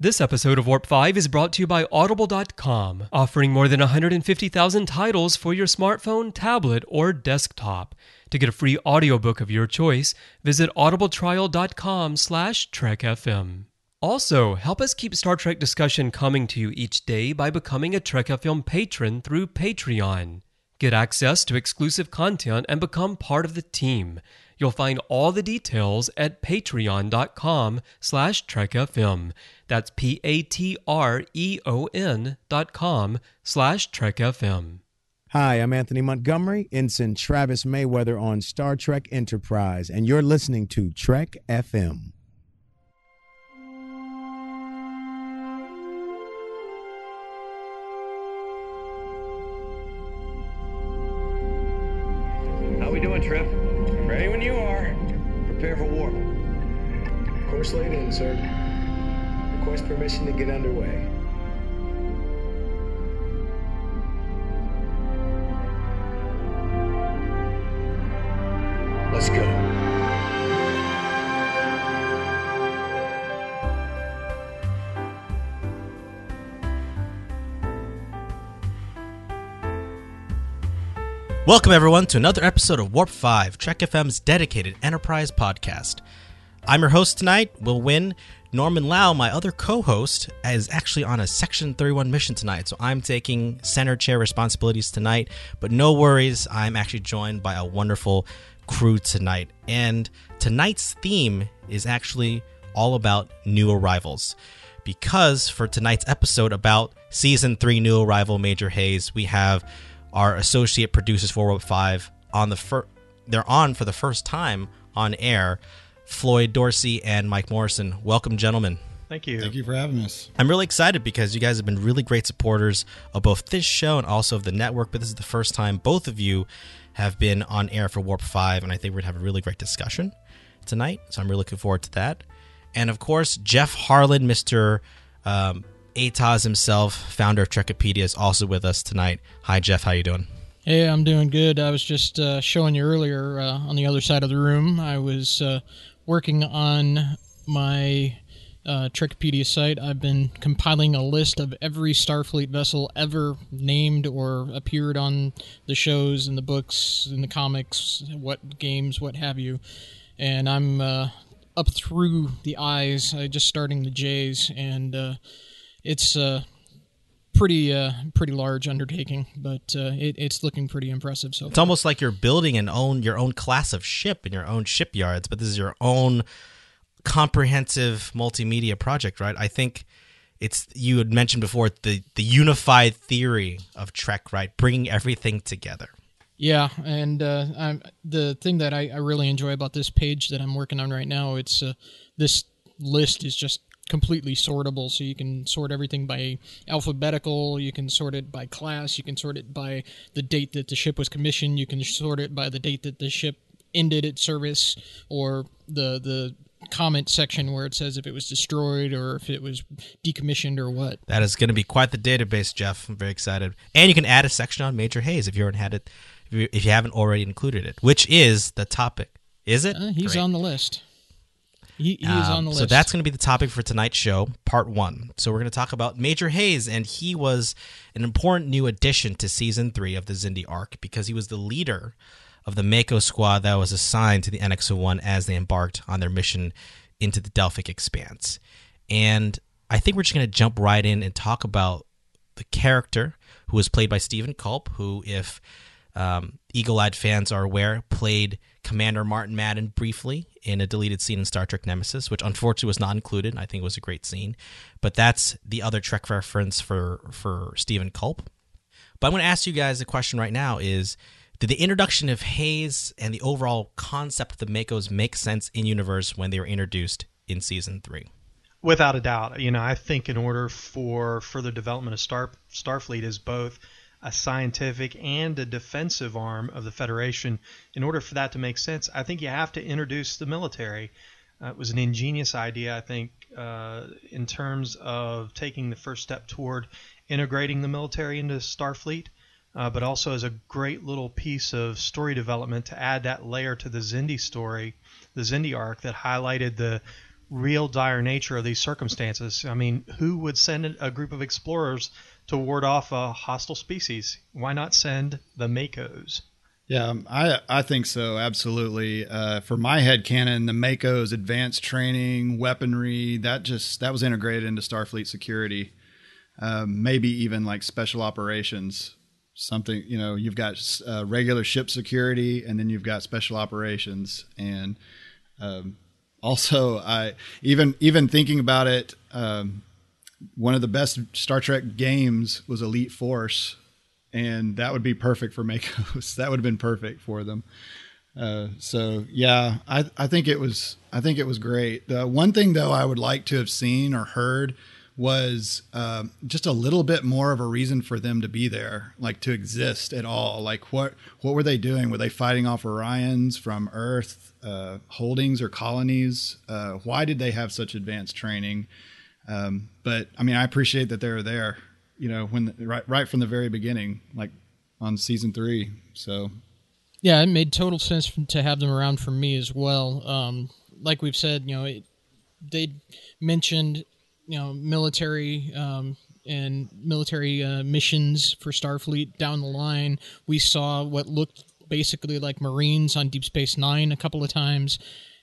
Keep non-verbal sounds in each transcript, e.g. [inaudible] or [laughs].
This episode of Warp 5 is brought to you by Audible.com, offering more than 150,000 titles for your smartphone, tablet, or desktop. To get a free audiobook of your choice, visit audibletrial.com slash trekfm. Also, help us keep Star Trek discussion coming to you each day by becoming a Trek FM patron through Patreon. Get access to exclusive content and become part of the team. You'll find all the details at patreon.com slash trekfm. That's P-A-T-R-E-O-N dot com slash trekfm. Hi, I'm Anthony Montgomery, Ensign Travis Mayweather on Star Trek Enterprise, and you're listening to Trek FM. How we doing, Trip? Prepare for warp. Course laid in, sir. Request permission to get underway. Let's go. Welcome, everyone, to another episode of Warp 5, Trek FM's dedicated enterprise podcast. I'm your host tonight, Will Nguyen. Norman Lao, my other co host, is actually on a Section 31 mission tonight, so I'm taking center chair responsibilities tonight. But no worries, I'm actually joined by a wonderful crew tonight. And tonight's theme is actually all about new arrivals. Because for tonight's episode about Season 3 new arrival Major Hayes, we have our associate producers for Warp 5 on the fir- they're on for the first time on air floyd dorsey and mike morrison welcome gentlemen Thank you. Thank you for having us. i'm really excited because you guys have been really great supporters of both this show and also of the network but this is the first time both of you have been on air for warp 5 and i think we're going to have a really great discussion tonight so i'm really looking forward to that and of course jeff harlan mr um, ataz himself founder of trekopedia is also with us tonight hi jeff how you doing Hey, I'm doing good. I was just uh, showing you earlier uh, on the other side of the room. I was uh, working on my uh, Trekopedia site. I've been compiling a list of every Starfleet vessel ever named or appeared on the shows and the books and the comics, what games, what have you. And I'm uh, up through the I's, uh, just starting the J's, and uh, it's uh, pretty uh, pretty large undertaking, but uh, it, it's looking pretty impressive so It's far. almost like you're building an own your own class of ship in your own shipyards, but this is your own comprehensive multimedia project, right? I think it's you had mentioned before the the unified theory of Trek, right? Bringing everything together. Yeah, and uh, I'm, the thing that I, I really enjoy about this page that I'm working on right now, it's uh, this list is just completely sortable, so you can sort everything by alphabetical, you can sort it by class, you can sort it by the date that the ship was commissioned, you can sort it by the date that the ship ended its service, or the the comment section where it says if it was destroyed or if it was decommissioned or what. That is going to be quite the database, Jeff. I'm very excited. And you can add a section on Major Hayes if you haven't had it, if you, if you haven't already included it, which is the topic. Is it? Uh, he's Great. on the list. He, he is Um, on the list. So that's going to be the topic for tonight's show, part one. So we're going to talk about Major Hayes, and he was an important new addition to season three of the Xindi arc because he was the leader of the MACO squad that was assigned to the NX-01 as they embarked on their mission into the Delphic Expanse. And I think we're just going to jump right in and talk about the character who was played by Stephen Culp, who, if um, eagle-eyed fans are aware, played Commander Martin Madden briefly in a deleted scene in Star Trek Nemesis, which unfortunately was not included. I think it was a great scene, but that's the other Trek reference for for Stephen Culp. But I'm going to ask you guys a question right now: Is did the introduction of Hayes and the overall concept of the MACOs make sense in universe when they were introduced in season three? Without a doubt, you know, I think in order for further development of Star Starfleet is both a scientific and a defensive arm of the Federation, in order for that to make sense, I think you have to introduce the military. Uh, it was an ingenious idea, I think, uh, in terms of taking the first step toward integrating the military into Starfleet, uh, but also as a great little piece of story development to add that layer to the Xindi story, the Xindi arc that highlighted the real dire nature of these circumstances. I mean, who would send a group of explorers to ward off a hostile species? Why not send the MACOs? Yeah, um, I I think so. Absolutely. Uh, for my head canon, the MACO's advanced training, weaponry that just that was integrated into Starfleet security. Um, maybe even like special operations. Something you know, you've got uh, regular ship security, and then you've got special operations, and um, also I even even thinking about it. Um, one of the best Star Trek games was Elite Force and that would be perfect for [laughs] MACOs. that would have been perfect for them. Uh, so yeah, I I think it was I think it was great. The one thing though I would like to have seen or heard was uh, just a little bit more of a reason for them to be there, like to exist at all. Like what what were they doing? Were they fighting off Orions from Earth uh, holdings or colonies? Uh, why did they have such advanced training? Um, but I mean, I appreciate that they were there you know, when right right from the very beginning, like on season three. So yeah, it made total sense to have them around for me as well. Um, like we've said, you know, it, they mentioned you know military um, and military uh, missions for Starfleet down the line. We saw what looked basically like Marines on Deep Space Nine a couple of times.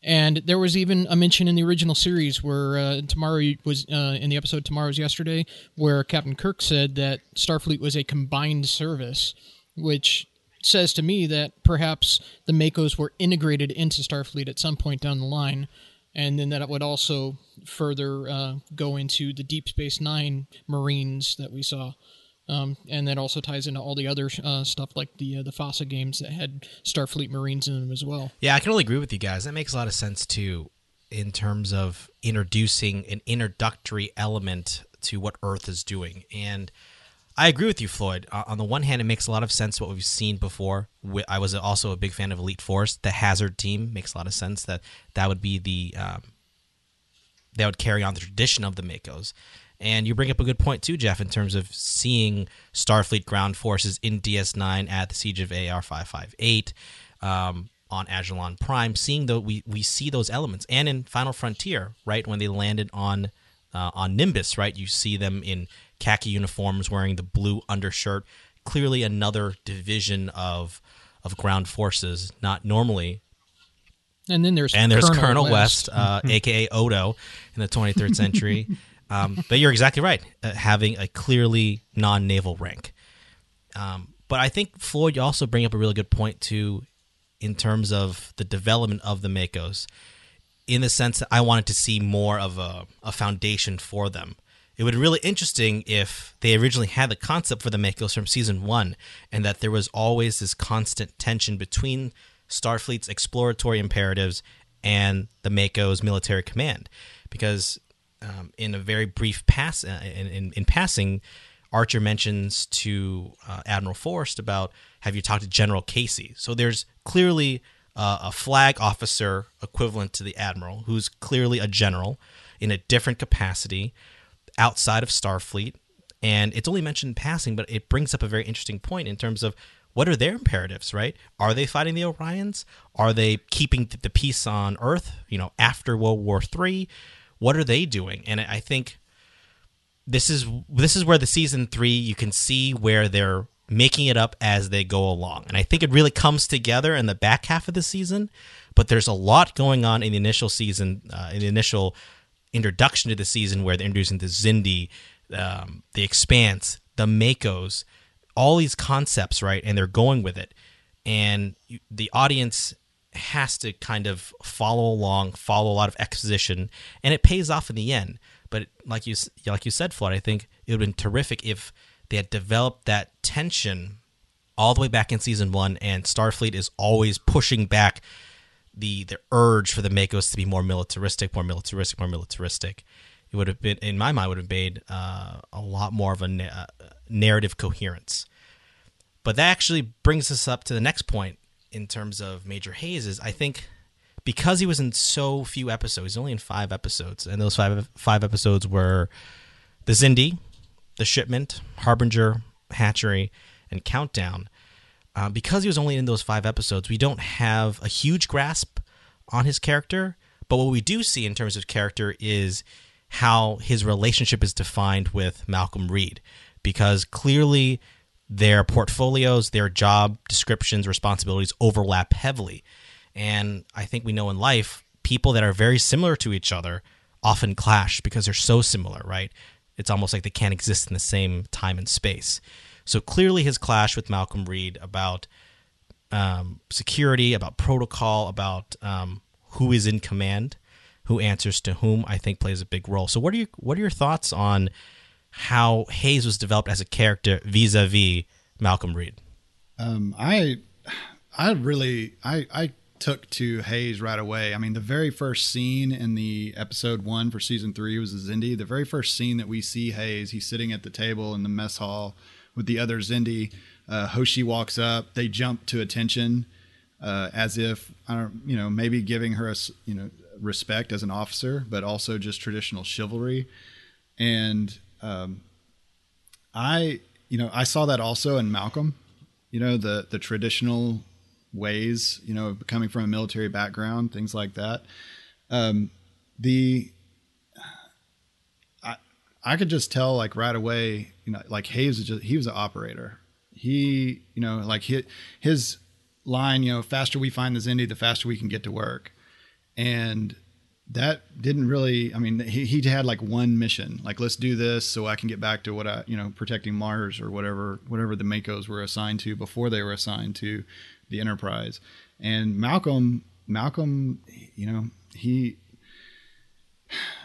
And there was even a mention in the original series where uh, tomorrow was uh, in the episode Tomorrow's Yesterday, where Captain Kirk said that Starfleet was a combined service, which says to me that perhaps the MACOs were integrated into Starfleet at some point down the line, and then that would also further uh, go into the Deep Space Nine Marines that we saw. Um, and that also ties into all the other uh, stuff like the uh, the FASA games that had Starfleet Marines in them as well. Yeah, I can only agree with you guys. That makes a lot of sense too, in terms of introducing an introductory element to what Earth is doing. And I agree with you, Floyd. Uh, on the one hand, it makes a lot of sense what we've seen before. I was also a big fan of Elite Force. The Hazard team makes a lot of sense. That that would be the um, that would carry on the tradition of the MACOs. And you bring up a good point too, Jeff, in terms of seeing Starfleet ground forces in DS9 at the siege of AR 558 um, on Ajalon Prime. Seeing though we we see those elements, and in Final Frontier, right when they landed on uh, on Nimbus, right, you see them in khaki uniforms, wearing the blue undershirt. Clearly, another division of of ground forces, not normally and then there's and there's Colonel, Colonel West, West, uh, aka Odo, in the 23rd century. [laughs] Um, but you're exactly right, uh, having a clearly non-naval rank. Um, but I think Floyd, you also bring up a really good point too, in terms of the development of the MACOs, in the sense that I wanted to see more of a, a foundation for them. It would be really interesting if they originally had the concept for the MACOs from season one, and that there was always this constant tension between Starfleet's exploratory imperatives and the MACO's military command, because um, in a very brief pass uh, in, in, in, passing, Archer mentions to uh, Admiral Forrest about have you talked to General Casey? So there's clearly uh, a flag officer equivalent to the admiral who's clearly a general in a different capacity outside of Starfleet. And it's only mentioned in passing, but it brings up a very interesting point in terms of what are their imperatives, right? Are they fighting the Orions? Are they keeping the peace on Earth, you know, after World War III? What are they doing? And I think this is this is where the season three you can see where they're making it up as they go along, and I think it really comes together in the back half of the season. But there's a lot going on in the initial season, uh, in the initial introduction to the season, where they're introducing the Xindi, um, the Expanse, the MACOs, all these concepts, right? And they're going with it, and the audience has to kind of follow along, follow a lot of exposition, and it pays off in the end. But like you like you said, Floyd, I think it would have been terrific if they had developed that tension all the way back in season one, and Starfleet is always pushing back the the urge for the MACOs to be more militaristic, more militaristic, more militaristic. It would have been, in my mind, would have made uh, a lot more of a na- uh, narrative coherence. But that actually brings us up to the next point in terms of Major Hayes is I think because he was in so few episodes, he's only in five episodes, and those five five episodes were the Xindi, the Shipment, Harbinger, Hatchery, and Countdown. Uh, because he was only in those five episodes, we don't have a huge grasp on his character, But what we do see in terms of character is how his relationship is defined with Malcolm Reed, because clearly their portfolios, their job descriptions, responsibilities overlap heavily. And I think we know in life, people that are very similar to each other often clash because they're so similar, right? It's almost like they can't exist in the same time and space. So clearly, his clash with Malcolm Reed about um, security, about protocol, about um, who is in command, who answers to whom, I think plays a big role. So, what are you what are your thoughts on how Hayes was developed as a character vis-a-vis Malcolm Reed? Um, I I really I I took to Hayes right away. I mean, the very first scene in the episode one for season three was the Xindi. The very first scene that we see Hayes, he's sitting at the table in the mess hall with the other Xindi. Uh, Hoshi walks up. They jump to attention uh, as if I don't, you know, maybe giving her a you know respect as an officer, but also just traditional chivalry. And um, I, you know, I saw that also in Malcolm. You know, the the traditional ways, you know, coming from a military background, things like that. Um, the I I could just tell like right away, you know, like Hayes was just he was an operator. He, you know, like his his line, you know, faster we find the Xindi, the faster we can get to work. And that didn't really i mean he, he had like one mission like let's do this so i can get back to what i you know protecting mars or whatever whatever the MACOs were assigned to before they were assigned to the enterprise. And malcolm malcolm you know he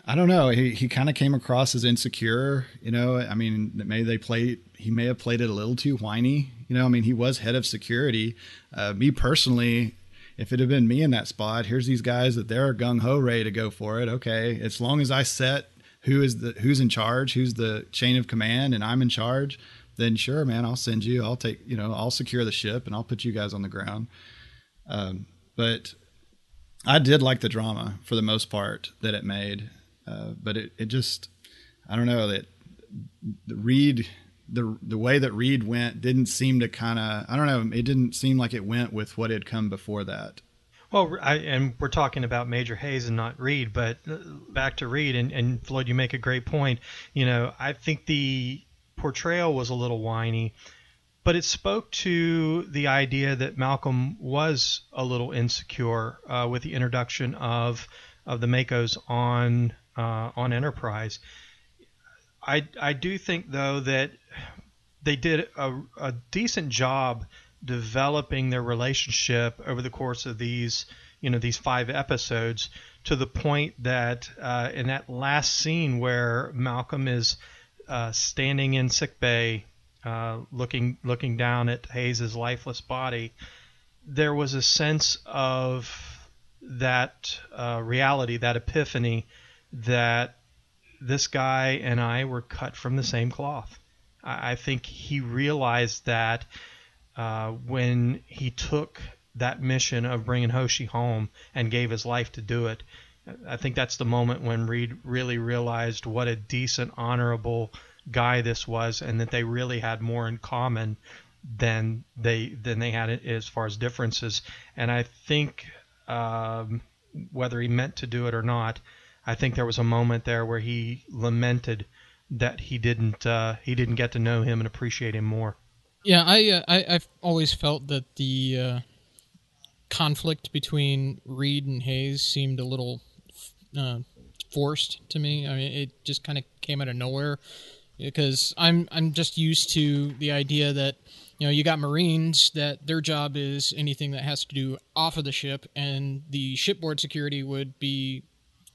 i don't know he, he kind of came across as insecure you know i mean maybe they played he may have played it a little too whiny you know i mean he was head of security. Uh, me personally if it had been me in that spot, here's these guys that they're gung ho ready to go for it. Okay, as long as I set who is the who's in charge, who's the chain of command, and I'm in charge, then sure, man, I'll send you. I'll take you know I'll secure the ship and I'll put you guys on the ground. Um, but I did like the drama for the most part that it made, uh, but it it just I don't know that Reed the the way that Reed went didn't seem to kind of I don't know it didn't seem like it went with what had come before that. Well, I, and we're talking about Major Hayes and not Reed, but uh, back to Reed and, and Floyd, you make a great point. You know, I think the portrayal was a little whiny, but it spoke to the idea that Malcolm was a little insecure uh, with the introduction of of the MACOs on uh, on Enterprise. I I do think though that they did a, a decent job developing their relationship over the course of these you know these five episodes to the point that uh, in that last scene where Malcolm is uh, standing in sick bay uh, looking looking down at Hayes's lifeless body there was a sense of that uh, reality that epiphany that this guy and I were cut from the same cloth I think he realized that uh, when he took that mission of bringing Hoshi home and gave his life to do it. I think that's the moment when Reed really realized what a decent, honorable guy this was, and that they really had more in common than they than they had as far as differences. And I think um, whether he meant to do it or not, I think there was a moment there where he lamented that he didn't uh, he didn't get to know him and appreciate him more. Yeah, I, uh, I have always felt that the uh, conflict between Reed and Hayes seemed a little uh, forced to me. I mean, it just kind of came out of nowhere because I'm I'm just used to the idea that you know you got Marines that their job is anything that has to do off of the ship, and the shipboard security would be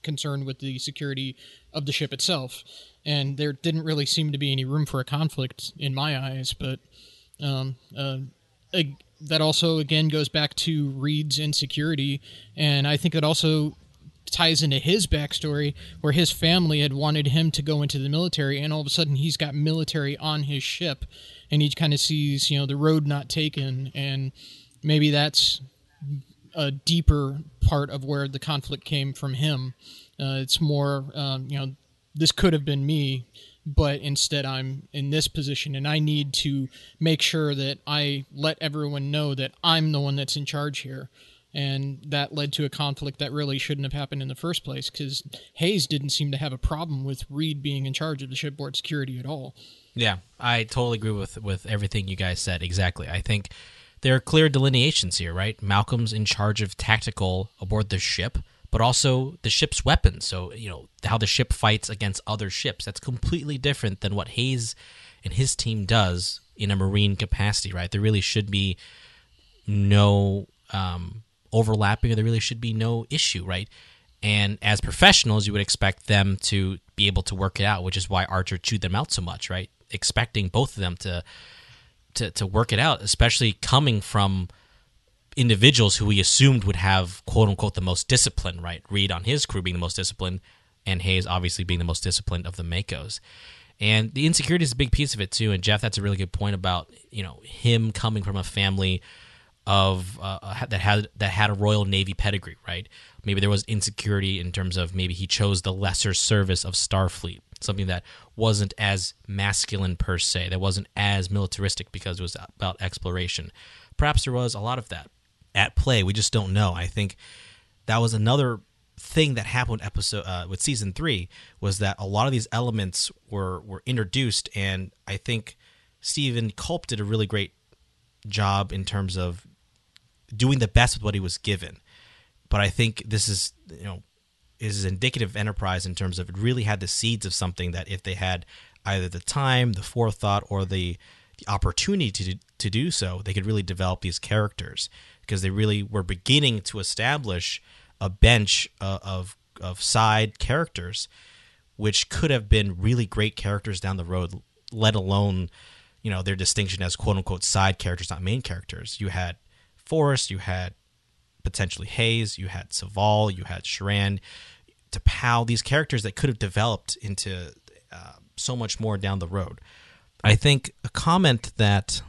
concerned with the security of the ship itself and there didn't really seem to be any room for a conflict in my eyes. But um, uh, that also again goes back to Reed's insecurity, and I think it also ties into his backstory where his family had wanted him to go into the military and all of a sudden he's got military on his ship and he kind of sees you know the road not taken and maybe that's a deeper part of where the conflict came from him uh, it's more um, you know this could have been me, but instead I'm in this position and I need to make sure that I let everyone know that I'm the one that's in charge here. and that led to a conflict that really shouldn't have happened in the first place because Hayes didn't seem to have a problem with Reed being in charge of the shipboard security at all. Yeah, I totally agree with with everything you guys said. Exactly. I think there are clear delineations here, right? Malcolm's in charge of tactical aboard the ship, but also the ship's weapons. So, you know, how the ship fights against other ships. That's completely different than what Hayes and his team does in a marine capacity, right? There really should be no um, overlapping, or there really should be no issue, right? And as professionals, you would expect them to be able to work it out, which is why Archer chewed them out so much, right? Expecting both of them to to, to work it out, especially coming from individuals who we assumed would have quote unquote the most discipline, right? Reed on his crew being the most disciplined, and Hayes obviously being the most disciplined of the MACOs. And the insecurity is a big piece of it too. And Jeff, that's a really good point about you know him coming from a family of uh, that had that had a Royal Navy pedigree, right? Maybe there was insecurity in terms of maybe he chose the lesser service of Starfleet, something that wasn't as masculine per se, that wasn't as militaristic because it was about exploration. Perhaps there was a lot of that at play. We just don't know. I think that was another thing that happened episode uh, with season three was that a lot of these elements were were introduced, and I think Stephen Culp did a really great job in terms of doing the best with what he was given. But I think this is you know is indicative of enterprise in terms of it really had the seeds of something that if they had either the time, the forethought, or the, the opportunity to to do so, they could really develop these characters because they really were beginning to establish a bench uh, of of side characters, which could have been really great characters down the road. Let alone, you know, their distinction as quote unquote side characters, not main characters. You had Forrest, you had potentially Hayes, you had Soval, you had Shran, T'Pau, these characters that could have developed into uh, so much more down the road. I think a comment that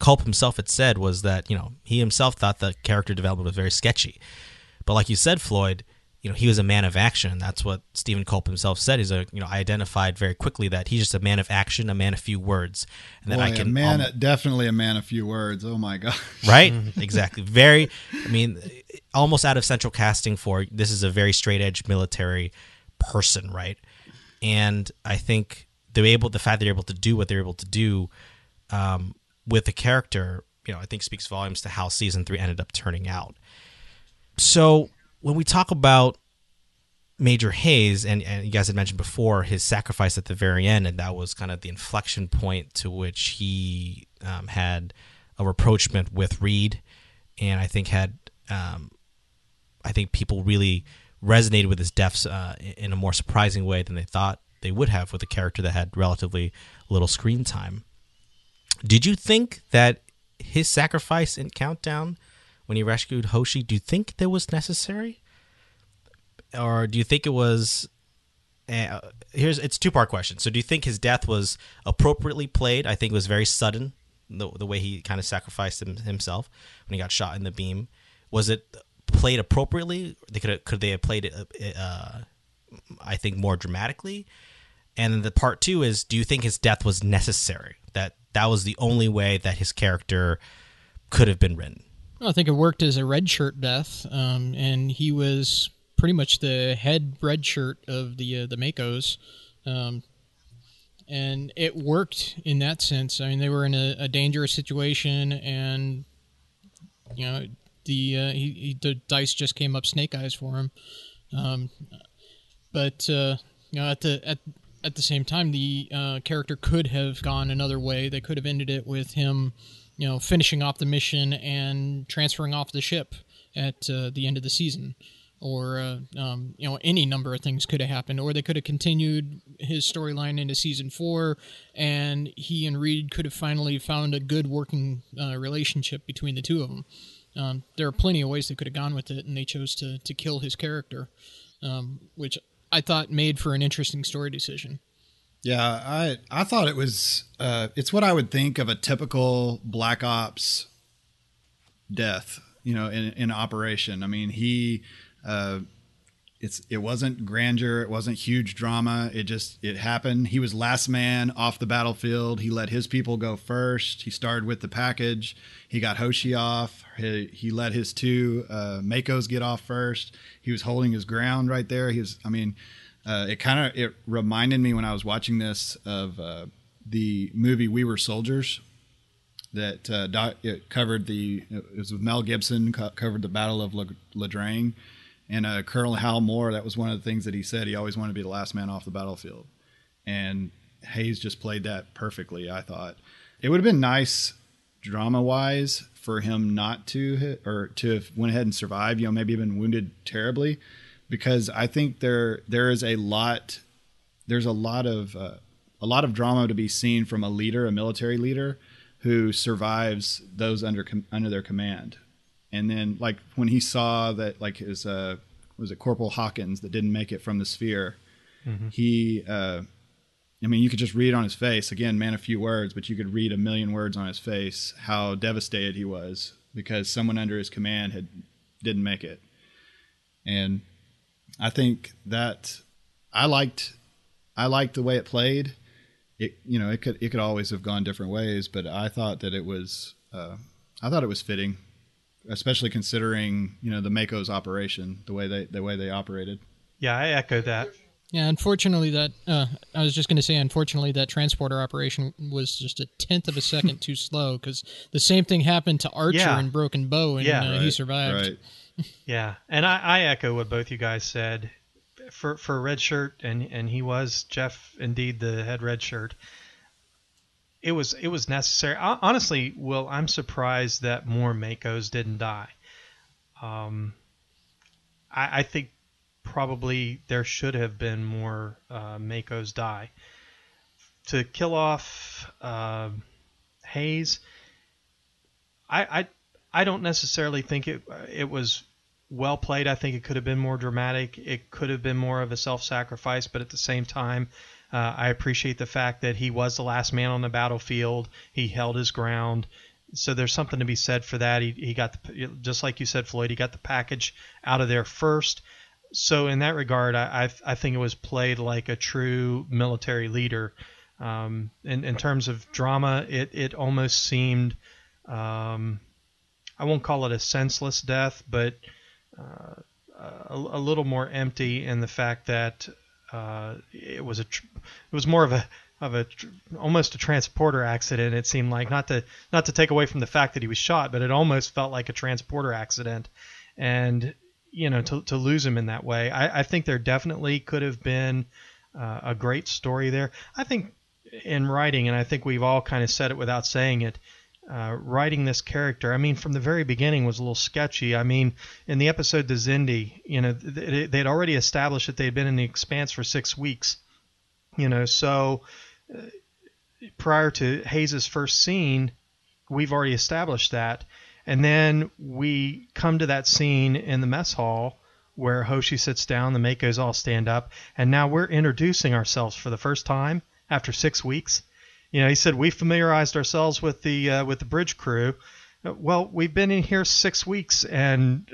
Culp himself had said was that, you know, he himself thought the character development was very sketchy. But like you said, Floyd, you know, he was a man of action. That's what Stephen Culp himself said. He's a, you know, I identified very quickly that he's just a man of action, a man of few words, and that Boy, I can a man, um, definitely a man of few words. Oh my god! right? [laughs] exactly. Very. I mean, almost out of central casting for this is a very straight edge military person, right? And I think they're able. The fact they're able to do what they're able to do um, with the character, you know, I think speaks volumes to how season three ended up turning out. So when we talk about Major Hayes, and, and you guys had mentioned before his sacrifice at the very end, and that was kind of the inflection point to which he um, had a rapprochement with Reed, and I think had, um, I think people really resonated with his deaths uh, in a more surprising way than they thought they would have with a character that had relatively little screen time. Did you think that his sacrifice in Countdown, when he rescued Hoshi, do you think that was necessary? or do you think it was uh, here's it's two part question. So do you think his death was appropriately played? I think it was very sudden the, the way he kind of sacrificed him, himself when he got shot in the beam. Was it played appropriately? They could could they have played it uh, i think more dramatically. And the part two is do you think his death was necessary that was the only way that his character could have been written I think it worked as a red shirt death, um, and he was pretty much the head red shirt of the uh, the MACOs, um, and it worked in that sense. I mean, they were in a, a dangerous situation, and you know the uh, he, he, the dice just came up snake eyes for him. Um, but uh, you know, at the at at the same time, the uh, character could have gone another way. They could have ended it with him, you know, finishing off the mission and transferring off the ship at uh, the end of the season. Or uh, um, you know any number of things could have happened. Or they could have continued his storyline into season four and he and reed could have finally found a good working uh, relationship between the two of them um, there are plenty of ways they could have gone with it and they chose to, to kill his character um, which i thought made for an interesting story decision yeah i i thought it was uh, it's what i would think of a typical black ops death you know in, in operation i mean he uh, it's it wasn't grandeur, it wasn't huge drama. It just it happened. He was last man off the battlefield. He let his people go first. He started with the package. He got Hoshi off. He, he let his two uh, MACOs get off first. He was holding his ground right there. He was. I mean, uh, it kind of it reminded me when I was watching this of uh, the movie We Were Soldiers that uh, doc, it covered the it was with Mel Gibson co- covered the Battle of La, Ladrang and uh, Colonel Hal Moore that was one of the things that he said he always wanted to be the last man off the battlefield and Hayes just played that perfectly I thought it would have been nice drama wise for him not to hit or to have went ahead and survived you know maybe been wounded terribly because I think there there is a lot there's a lot of uh, a lot of drama to be seen from a leader a military leader who survives those under under their command. And then like when he saw that like his uh was it Corporal Hawkins that didn't make it from the sphere, mm-hmm. he uh I mean you could just read on his face, again, man a few words, but you could read a million words on his face how devastated he was because someone under his command had didn't make it. And I think that I liked I liked the way it played it you know it could it could always have gone different ways, but I thought that it was uh, I thought it was fitting, especially considering you know the MACO's operation, the way they the way they operated. Yeah, I echo that. Yeah, unfortunately, that uh, I was just going to say, unfortunately, that transporter operation was just a tenth of a second [laughs] too slow because the same thing happened to Archer Yeah. in Broken Bow, and Yeah. uh, Right, he survived. Right. [laughs] Yeah, and I, I echo what both you guys said. For for red shirt, and and he was Jeff, indeed the head red shirt. It was it was necessary. Hon- Honestly, Will, I'm surprised that more MACOs didn't die. Um, I, I think probably there should have been more uh, MACOs die to kill off uh, Hayes. I, I I don't necessarily think it it was well played. I think it could have been more dramatic. It could have been more of a self-sacrifice, but at the same time, uh, I appreciate the fact that he was the last man on the battlefield. He held his ground. So there's something to be said for that. He, he got the, just like you said, Floyd. He got the package out of there first. So in that regard, I I, I think it was played like a true military leader. Um, in in terms of drama, it it almost seemed. Um, I won't call it a senseless death, but uh, a, a little more empty in the fact that uh, it was a tr- it was more of a of a tr- almost a transporter accident. It seemed like not to not to take away from the fact that he was shot, but it almost felt like a transporter accident, and you know to to lose him in that way, I, I think there definitely could have been uh, a great story there. I think in writing, and I think we've all kind of said it without saying it uh, writing this character, I mean, from the very beginning was a little sketchy. I mean, in the episode The Xindi, you know, th- they'd already established that they'd been in the expanse for six weeks, you know, so uh, prior to Hayes's first scene, we've already established that. And then we come to that scene in the mess hall where Hoshi sits down, the MACOs all stand up, and now we're introducing ourselves for the first time after six weeks you know, he said we familiarized ourselves with the uh, with the bridge crew. Well, we've been in here six weeks and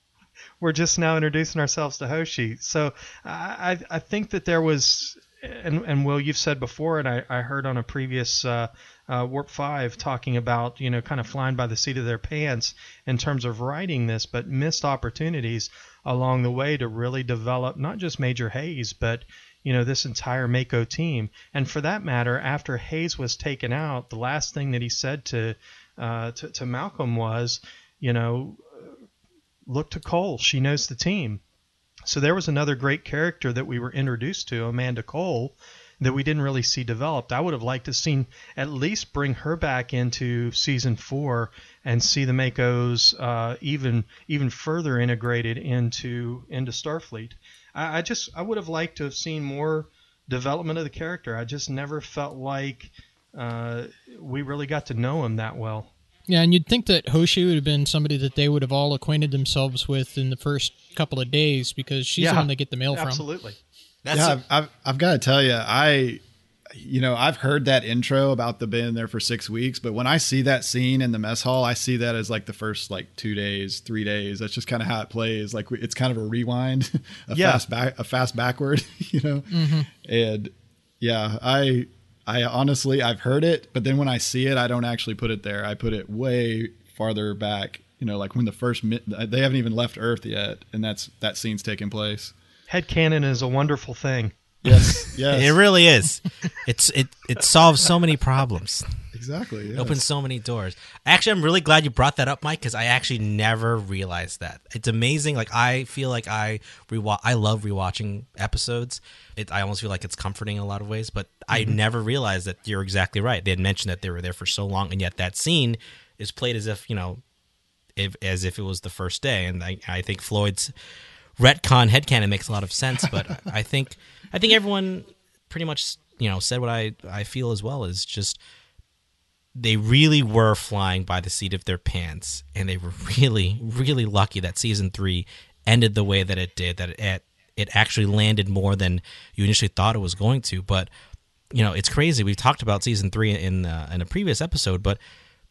[laughs] we're just now introducing ourselves to Hoshi. So I I think that there was and and Will you've said before, and I, I heard on a previous uh, uh, Warp Five talking about you know kind of flying by the seat of their pants in terms of writing this, but missed opportunities along the way to really develop not just Major Hayes, but you know this entire MACO team. And for that matter, after Hayes was taken out, the last thing that he said to uh, to, to Malcolm was, you know, look to Cole. She knows the team. So there was another great character that we were introduced to, Amanda Cole, that we didn't really see developed. I would have liked to seen at least bring her back into season four and see the MACOs uh, even even further integrated into into Starfleet. I, I just I would have liked to have seen more development of the character. I just never felt like uh, we really got to know him that well. Yeah, and you'd think that Hoshi would have been somebody that they would have all acquainted themselves with in the first couple of days because she's the one they get the mail from. Absolutely. That's yeah, a- I've, I've, I've got to tell you, I you know, I've heard that intro about the being there for six weeks, but when I see that scene in the mess hall, I see that as like the first like two days, three days. That's just kind of how it plays. Like it's kind of a rewind, [laughs] a Yeah. fast back, a fast backward, [laughs] you know. Mm-hmm. And yeah, I, I honestly, I've heard it, but then when I see it, I don't actually put it there. I put it way farther back. You know, like when the first mi- uh, they haven't even left Earth yet, and that's that scene's taking place. Headcanon is a wonderful thing. Yes, [laughs] yes, It really is. It's it it solves so many problems. Exactly. It yes. opens so many doors. Actually, I'm really glad you brought that up, Mike, because I actually never realized that. It's amazing. Like I feel like I rewatch. I love rewatching episodes. It, I almost feel like it's comforting in a lot of ways. But I mm-hmm. never realized that you're exactly right. They had mentioned that they were there for so long, and yet that scene is played as if you know, if, as if it was the first day. And I, I think Floyd's retcon headcanon makes a lot of sense. But [laughs] I think I think everyone pretty much you know said what I I feel as well is just they really were flying by the seat of their pants, and they were really, really lucky that season three ended the way that it did. That it it actually landed more than you initially thought it was going to. But you know, it's crazy. We've talked about season three in uh, in a previous episode, but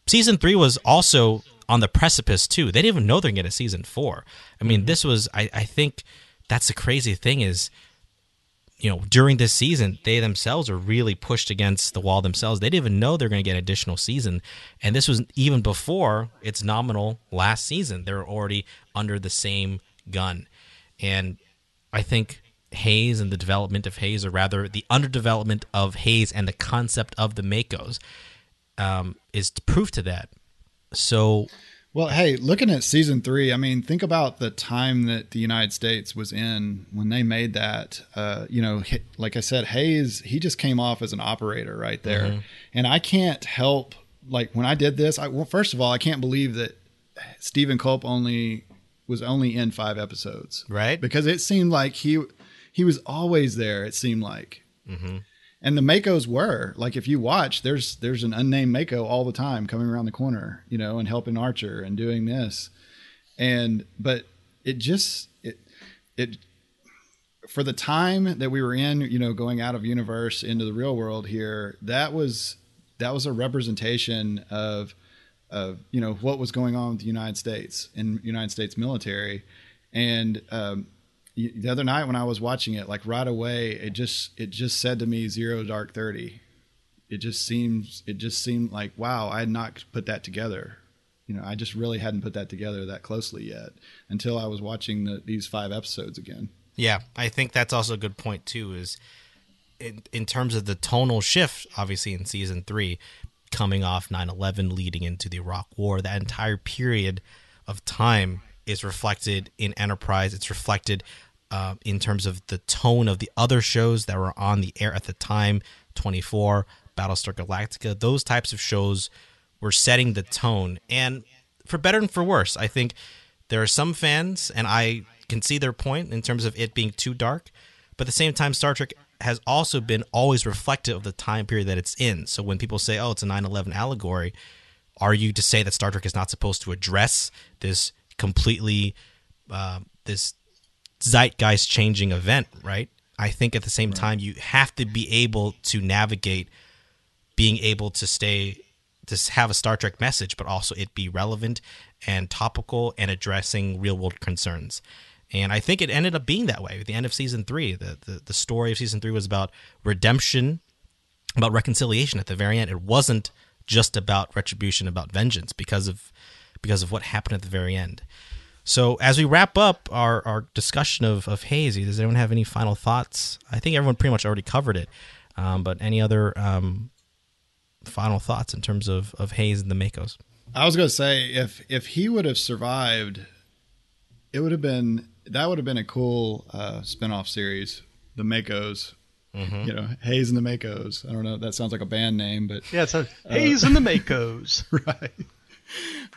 season three was also on the precipice too. They didn't even know they're going to season four. I mean, this was. I, I think that's the crazy thing is you know, during this season, they themselves are really pushed against the wall themselves. They didn't even know they're going to get an additional season. And this was even before its nominal last season. They're already under the same gun. And I think Hayes and the development of Hayes, or rather the underdevelopment of Hayes and the concept of the MACOs, um, is proof to that. So, Well, hey, looking at season three, I mean, think about the time that the United States was in when they made that. Uh, you know, like I said, Hayes, he just came off as an operator right there, and I can't help like when I did this. I well, first of all, I can't believe that Stephen Culp only was only in five episodes, Right. Because it seemed like he he was always there. It seemed like. And the MACOs were like, if you watch, there's there's an unnamed MACO all the time coming around the corner, you know, and helping Archer and doing this, and but it just it it for the time that we were in, you know, going out of universe into the real world here, that was that was a representation of of you know what was going on with the United States and United States military, and um, the other night when I was watching it, like right away, it just it just said to me zero dark thirty. It just seems it just seemed like wow, I had not put that together. You know, I just really hadn't put that together that closely yet until I was watching the, these five episodes again. Yeah, I think that's also a good point too. Is in in terms of the tonal shift, obviously in season three, coming off 9-11, leading into the Iraq War, that entire period of time is reflected in Enterprise. It's reflected uh, in terms of the tone of the other shows that were on the air at the time. Twenty four, Battlestar Galactica, those types of shows were setting the tone, and for better and for worse, I think there are some fans, and I can see their point in terms of it being too dark. But at the same time, Star Trek has also been always reflective of the time period that it's in. So when people say, oh, it's a 9 11 allegory, are you to say that Star Trek is not supposed to address this completely, uh, this zeitgeist changing event, right? I think at the same time, you have to be able to navigate being able to stay to have a Star Trek message, but also it be relevant and topical and addressing real world concerns. And I think it ended up being that way at the end of season three. The, the the story of season three was about redemption, about reconciliation. At the very end, it wasn't just about retribution, about vengeance, because of because of what happened at the very end. So as we wrap up our, our discussion of, of Hazy, does anyone have any final thoughts? I think everyone pretty much already covered it. Um, but any other um, final thoughts in terms of, of Hayes and the MACOs? I was going to say if if he would have survived, it would have been that would have been a cool uh, spinoff series, the MACOs. You know, Hayes and the MACOs. I don't know. That sounds like a band name, but Yeah, so Hayes and the MACOs. [laughs] right.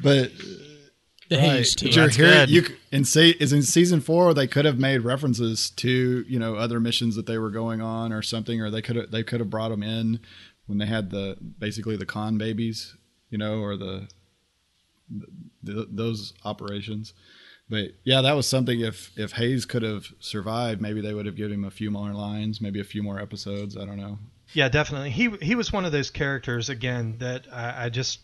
But The right. Hayes team. you're That's hearing- good. You in say is in season four. They could have made references to you know other missions that they were going on or something, or they could have they could have brought them in when they had the basically the con babies, you know, or the, the those operations. But yeah, that was something. If if Hayes could have survived, maybe they would have given him a few more lines, maybe a few more episodes. I don't know. Yeah, definitely. He he was one of those characters again that I, I just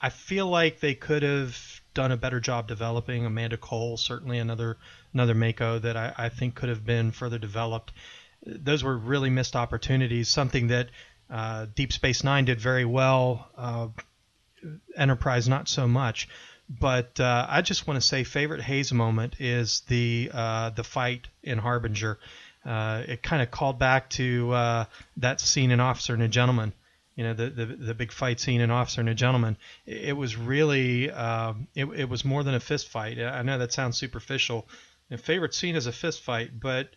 I feel like they could have done a better job developing. Amanda Cole, certainly another another MACO that I, I think could have been further developed. Those were really missed opportunities. Something that uh, Deep Space Nine did very well. Uh, Enterprise not so much. But uh, I just want to say, favorite Hayes moment is the uh, the fight in Harbinger. Uh, it kind of called back to uh, that scene in Officer and a Gentleman. You know, the, the the big fight scene in Officer and a Gentleman. It, was really, um, it, it was more than a fist fight. I know that sounds superficial. My favorite scene is a fist fight, but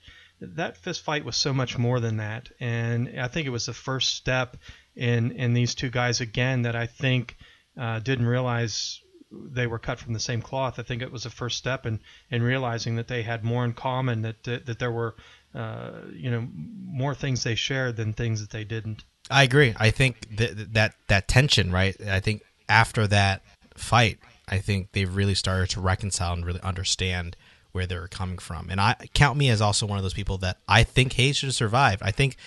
that fist fight was so much more than that. And I think it was the first step in in these two guys again that I think uh, didn't realize they were cut from the same cloth. I think it was the first step in, in realizing that they had more in common, that that, that there were uh, you know more things they shared than things that they didn't. I agree. I think that that that tension, right? I think after that fight, I think they've really started to reconcile and really understand where they're coming from. And I count me as also one of those people that I think Hayes should have survived. I think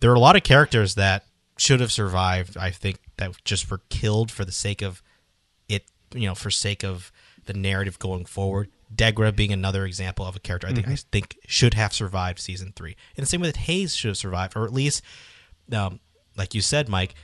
there are a lot of characters that should have survived. I think that just were killed for the sake of it, you know, for sake of the narrative going forward. Degra being another example of a character I think mm-hmm. I think should have survived season three. And the same with Hayes should have survived, or at least, um, like you said, Mike,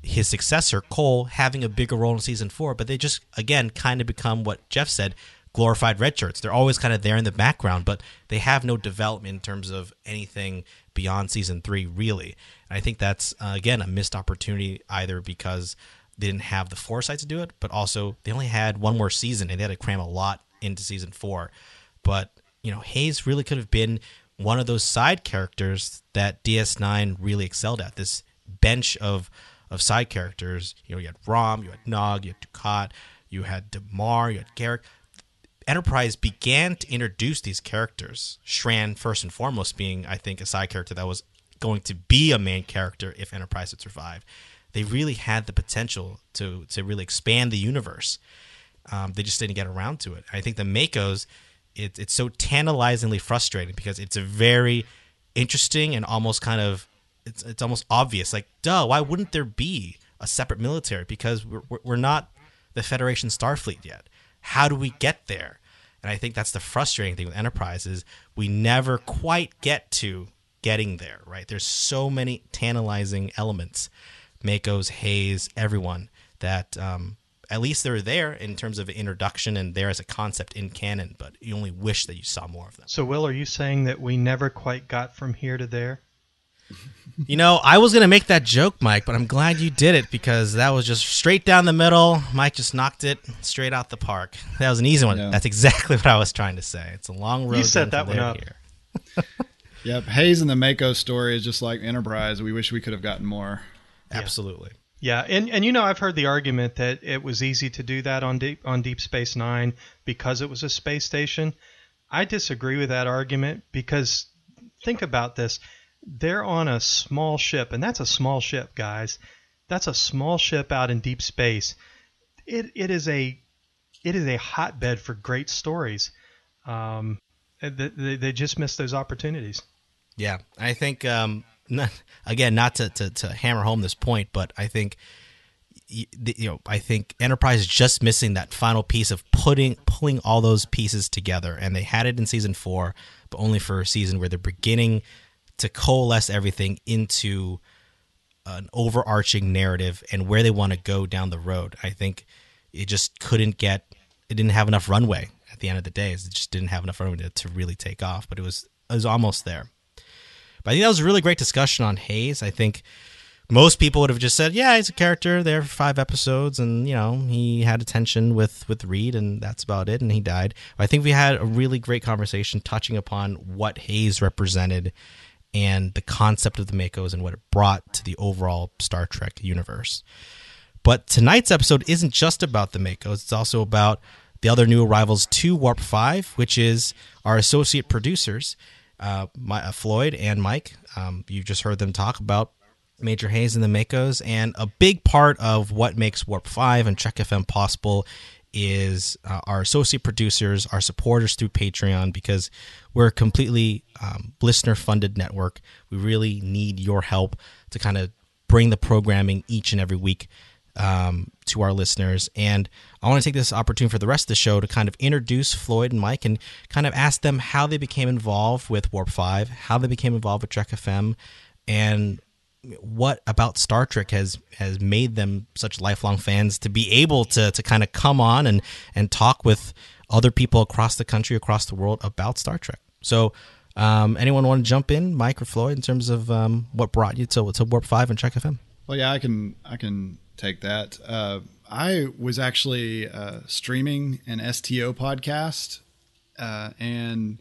his successor Cole having a bigger role in season four. But they just again kind of become what Jeff said, glorified red shirts. They're always kind of there in the background, but they have no development in terms of anything beyond season three, really. And I think that's uh, again a missed opportunity either because they didn't have the foresight to do it, but also they only had one more season and they had to cram a lot into season four. But you know, Hayes really could have been one of those side characters that DS9 really excelled at. This bench of of side characters. You know, you had Rom, you had Nog, you had Dukat, you had Damar, you had Garak. Enterprise began to introduce these characters. Shran, first and foremost, being I think a side character that was going to be a main character if Enterprise had survived they really had the potential to to really expand the universe. Um, they just didn't get around to it. I think the MACOs, it, it's so tantalizingly frustrating because it's a very interesting and almost kind of it's it's almost obvious. Like, duh, why wouldn't there be a separate military? Because we're we're not the Federation Starfleet yet. How do we get there? And I think that's the frustrating thing with Enterprise is we never quite get to getting there. Right? There's so many tantalizing elements MACOs, Hayes, everyone that um, at least they're there in terms of introduction and there as a concept in canon, but you only wish that you saw more of them. So, Will, are you saying that we never quite got from here to there? You know, I was going to make that joke, Mike, but I'm glad you did it because that was just straight down the middle. Mike just knocked it straight out the park. That was an easy one. Yeah. That's exactly [laughs] what I was trying to say. It's a long road. You set that one up. Here. [laughs] yep. Hayes and the MACO story is just like Enterprise. We wish we could have gotten more. Absolutely. Yeah, and and you know I've heard the argument that it was easy to do that on Deep on Deep Space Nine because it was a space station. I disagree with that argument because think about this: they're on a small ship, and that's a small ship, guys. That's a small ship out in deep space. It it is a it is a hotbed for great stories. Um, they, they just missed those opportunities. Yeah, I think um, not, again, not to, to, to hammer home this point, but I think you know, I think Enterprise is just missing that final piece of putting pulling all those pieces together, and they had it in season four, but only for a season where they're beginning to coalesce everything into an overarching narrative and where they want to go down the road. I think it just couldn't get, it didn't have enough runway at the end of the day. It just didn't have enough runway to, to really take off, but it was it was almost there. But I think that was a really great discussion on Hayes. I think most people would have just said, "Yeah, he's a character there for five episodes, and you know he had a tension with with Reed, and that's about it, and he died." But I think we had a really great conversation touching upon what Hayes represented and the concept of the MACOs and what it brought to the overall Star Trek universe. But tonight's episode isn't just about the MACOs; it's also about the other new arrivals to Warp Five, which is our associate producers uh, my, uh, Floyd and Mike. Um, you just heard them talk about Major Hayes and the Makos, and a big part of what makes Warp Five and Trek FM possible is uh, our associate producers, our supporters through Patreon, because we're a completely um, listener funded network. We really need your help to kind of bring the programming each and every week um, to our listeners. And I want to take this opportunity for the rest of the show to kind of introduce Floyd and Mike and kind of ask them how they became involved with Warp 5, how they became involved with Trek FM, and what about Star Trek has has made them such lifelong fans to be able to to kind of come on and and talk with other people across the country, across the world about Star Trek. So, um, anyone want to jump in, Mike or Floyd, in terms of um, what brought you to to Warp Five and Trek FM? Well, yeah, I can I can take that. Uh, I was actually uh, streaming an STO podcast, uh, and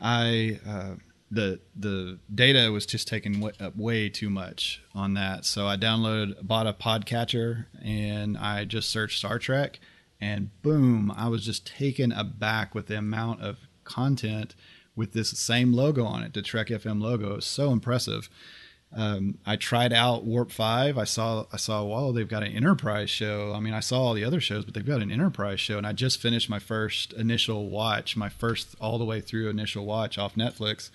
I uh, the the data was just taking way, up way too much on that. So I downloaded, bought a podcatcher, and I just searched Star Trek, and boom, I was just taken aback with the amount of content with this same logo on it, the Trek FM logo. It was so impressive. Um, I tried out Warp Five. I saw I saw wow they've got an Enterprise show. I mean I saw all the other shows, but they've got an Enterprise show, and I just finished my first initial watch, my first all the way through initial watch off Netflix,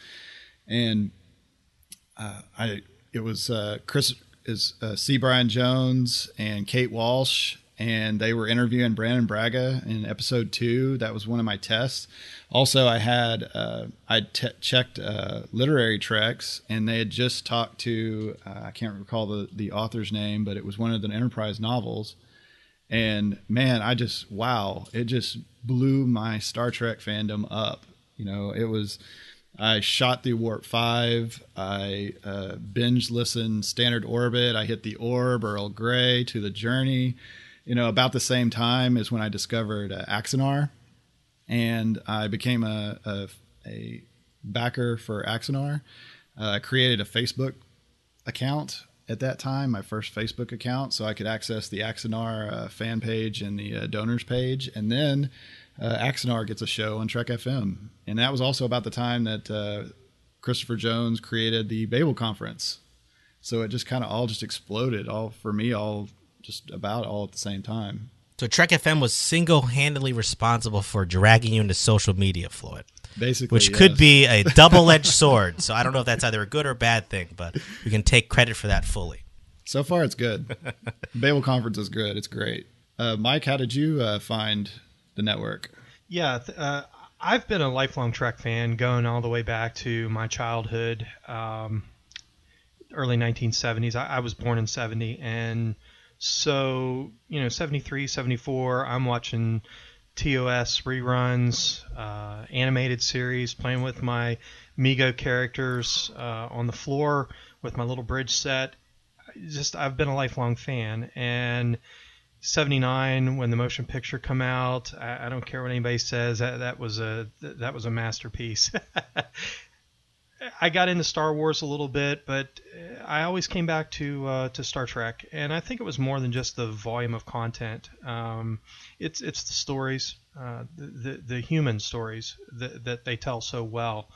and uh, I it was uh, Chris is uh, C. Brian Jones and Kate Walsh, and they were interviewing Brannon Braga in episode two. That was one of my tests. Also, I had uh, I te- checked uh, literary treks, and they had just talked to uh, I can't recall the the author's name, but it was one of the Enterprise novels. And man, I just wow, it just blew my Star Trek fandom up. You know, it was I shot the Warp 5. I uh, binge listened Standard Orbit. I hit the Orb, Earl Grey, to the Journey. You know, about the same time as when I discovered uh, Axanar. And I became a, a, a backer for Axanar. Uh, I created a Facebook account at that time, my first Facebook account, so I could access the Axanar uh, fan page and the uh, donors page. And then uh, Axanar gets a show on Trek FM, and that was also about the time that uh, Christopher Jones created the Babel Conference. So it just kind of all just exploded, all for me, all just about all at the same time. So Trek FM was single-handedly responsible for dragging you into social media, Floyd. Basically, which yes. could be a [laughs] double-edged sword. So I don't know if that's either a good or bad thing, but we can take credit for that fully. So far, it's good. [laughs] Babel Conference is good. It's great. Uh, Mike, how did you uh, find the network? Yeah, uh, I've been a lifelong Trek fan, going all the way back to my childhood, um, early 1970s. I, I, was born in 70, and so you know, 73, 74. I'm watching TOS reruns, uh, animated series, playing with my Mego characters uh, on the floor with my little bridge set. Just I've been a lifelong fan, and 79 when the motion picture come out I, I, don't care what anybody says that, that was a that was a masterpiece [laughs] I got into Star Wars a little bit but I always came back to uh, to Star Trek and I think it was more than just the volume of content um, it's it's the stories uh, the, the, the human stories that, that they tell so well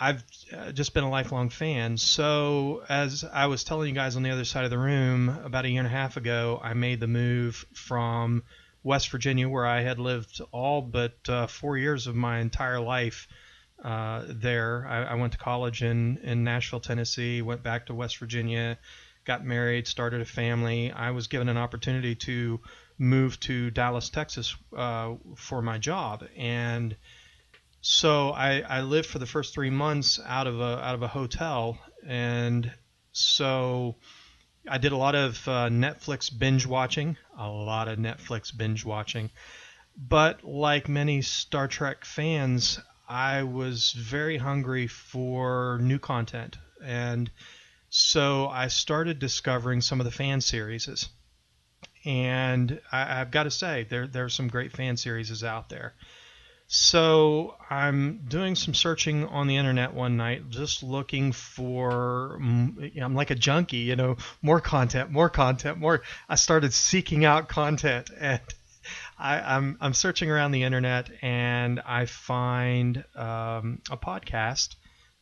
I've uh, just been a lifelong fan. So, as I was telling you guys on the other side of the room, about a year and a half ago, I made the move from West Virginia, where I had lived all but uh, four years of my entire life uh, there. I, I, went to college in, in Nashville, Tennessee, went back to West Virginia, got married, started a family. I was given an opportunity to move to Dallas, Texas uh, for my job. And so I, I lived for the first three months out of a out of a hotel, and so I did a lot of uh, Netflix binge watching, a lot of Netflix binge watching. But like many Star Trek fans, I was very hungry for new content, and so I started discovering some of the fan series. And I, have got to say, there there are some great fan series out there. So I'm doing some searching on the internet one night, just looking for. Mm, I'm like a junkie, you know, more content, more content, more. I started seeking out content, and I, am I'm, I'm searching around the internet, and I find um, a podcast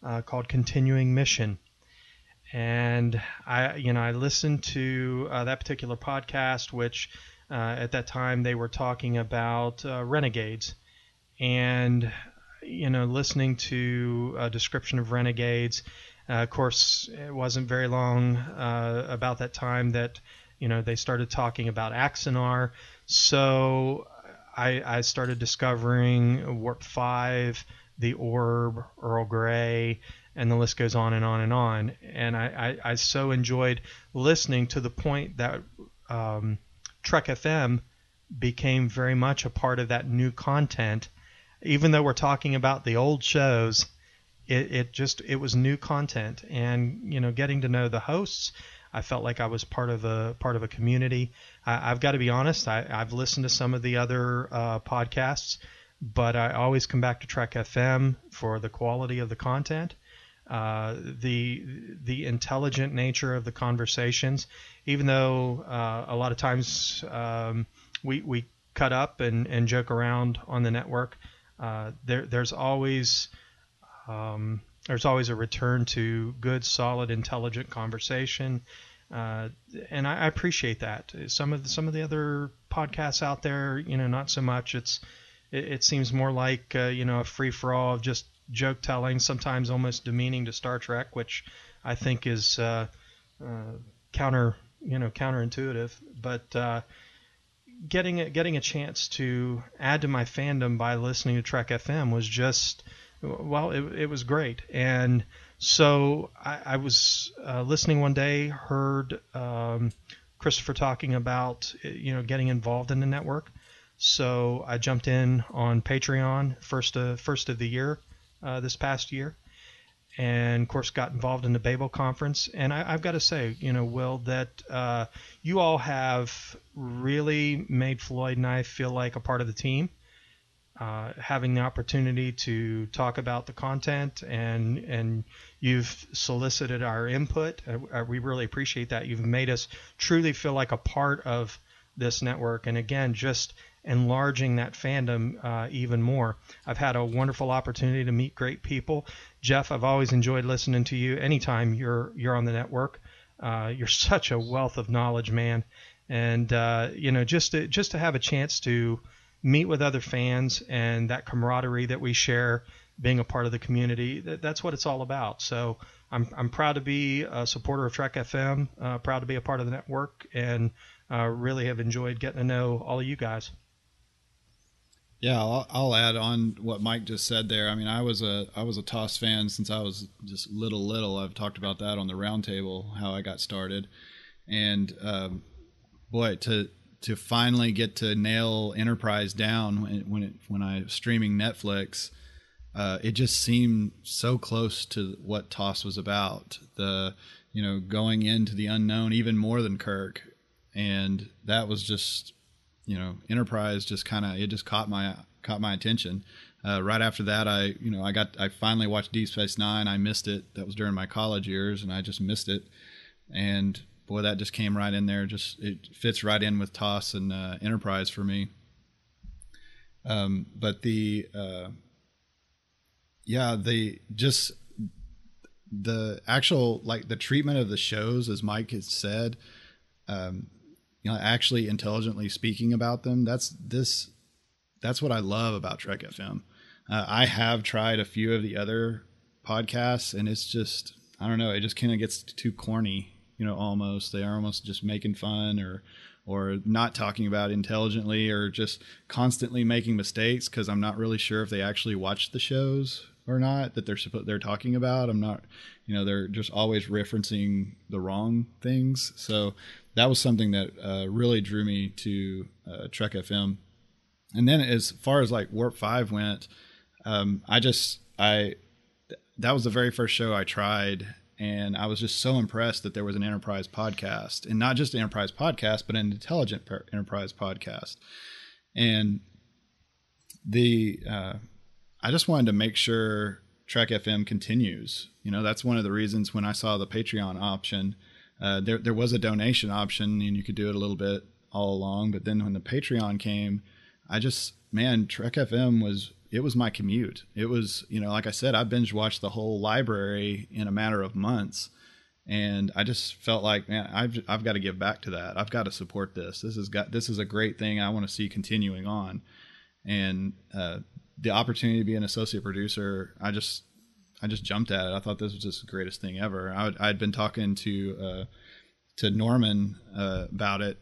uh, called Continuing Mission, and I, you know, I listened to uh, that particular podcast, which uh, at that time they were talking about uh, renegades and you know listening to a description of renegades Uh, of course, it wasn't very long uh, about that time that you know they started talking about Axanar. So I, I started discovering Warp Five, the Orb, Earl Grey, and the list goes on and on and on. And I, I, I so enjoyed listening to the point that um, Trek FM became very much a part of that new content. Even though we're talking about the old shows, it, it just it was new content, and you know, getting to know the hosts, I felt like I was part of a part of a community. I, have got to be honest, I, I've listened to some of the other uh, podcasts, but I always come back to Trek FM for the quality of the content. Uh, the the intelligent nature of the conversations, even though uh, a lot of times um, we we cut up and, and joke around on the network. Uh, there there's always um, there's always a return to good, solid, intelligent conversation, uh, and I, I, appreciate that. Some of the, some of the other podcasts out there, you know, not so much. It's it, it seems more like uh, you know a free for all of just joke telling, sometimes almost demeaning to Star Trek, which I think is uh, uh, counter you know counterintuitive. But uh, getting a, getting a chance to add to my fandom by listening to Trek FM was just well, it, it was great. And so I, I was uh, listening one day, heard um, Christopher talking about you know getting involved in the network. So I jumped in on Patreon first uh, first of the year uh, this past year, and of course got involved in the Babel conference. And I, have got to say, you know, Will, that uh, you all have really made Floyd and I feel like a part of the team. Uh, having the opportunity to talk about the content and and you've solicited our input. Uh, we really appreciate that. You've made us truly feel like a part of this network. And again, just enlarging that fandom uh, even more. I've had a wonderful opportunity to meet great people. Jeff, I've always enjoyed listening to you anytime you're you're on the network. Uh, you're such a wealth of knowledge, man, and uh, you know just to, just to have a chance to meet with other fans and that camaraderie that we share, being a part of the community, that, that's what it's all about. So I'm I'm proud to be a supporter of Trek FM, uh, proud to be a part of the network, and uh, really have enjoyed getting to know all of you guys. Yeah, I'll, I'll, add on what Mike just said there. I mean, I was a I was a TOS fan since I was just little little. I've talked about that on the roundtable how I got started, and um, boy, to to finally get to nail Enterprise down when when, it, when I was streaming Netflix, uh, it just seemed so close to what TOS was about. The you know going into the unknown even more than Kirk, and that was just you know, Enterprise just kind of it just caught my caught my attention. Uh, right after that, I you know I got I finally watched Deep Space Nine. I missed it. That was during my college years, and I just missed it. And boy, that just came right in there. Just it fits right in with TOS and uh, Enterprise for me. Um, but the uh, yeah, the just the actual like the treatment of the shows, as Mike has said, um, you know actually intelligently speaking about them that's this that's what i love about trek fm uh, i have tried a few of the other podcasts and it's just i don't know it just kind of gets too corny you know almost they are almost just making fun or or not talking about intelligently or just constantly making mistakes because i'm not really sure if they actually watch the shows or not that they're supposed they're talking about i'm not you know they're just always referencing the wrong things so that was something that uh, really drew me to uh, Trek FM. And then as far as like Warp Five went, um, I just I that was the very first show I tried, and I was just so impressed that there was an enterprise podcast, and not just an enterprise podcast, but an intelligent enterprise podcast. And the uh, I just wanted to make sure Trek FM continues. You know, that's one of the reasons when I saw the Patreon option uh, there there was a donation option and you could do it a little bit all along. But then when the Patreon came, I just man, Trek FM was it was my commute. It was you know like I said, I binge watched the whole library in a matter of months. And I just felt like, man, I've I've got to give back to that. I've got to support this. This is got this is a great thing. I want to see continuing on, and uh, the opportunity to be an associate producer, I just I just jumped at it. I thought this was just the greatest thing ever. I—I'd been talking to uh, to Norman uh, about it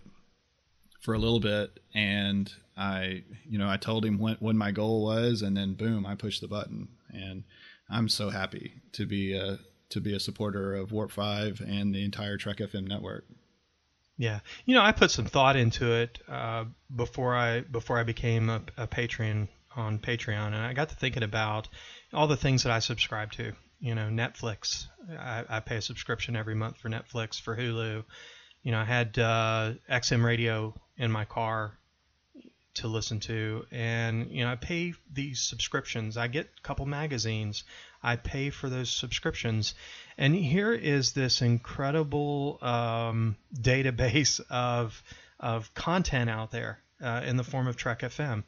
for a little bit, and I, you know, I told him what, what my goal was, and then boom, I pushed the button, and I'm so happy to be a to be a supporter of Warp Five and the entire Trek FM network. Yeah, you know, I put some thought into it uh, before I before I became a, a patron on Patreon, and I got to thinking about all the things that I subscribe to. You know, Netflix. I, I pay a subscription every month for Netflix, for Hulu. You know, I had uh, XM radio in my car to listen to, and you know, I pay these subscriptions. I get a couple magazines. I pay for those subscriptions, and here is this incredible um, database [laughs] of of content out there uh, in the form of Trek FM.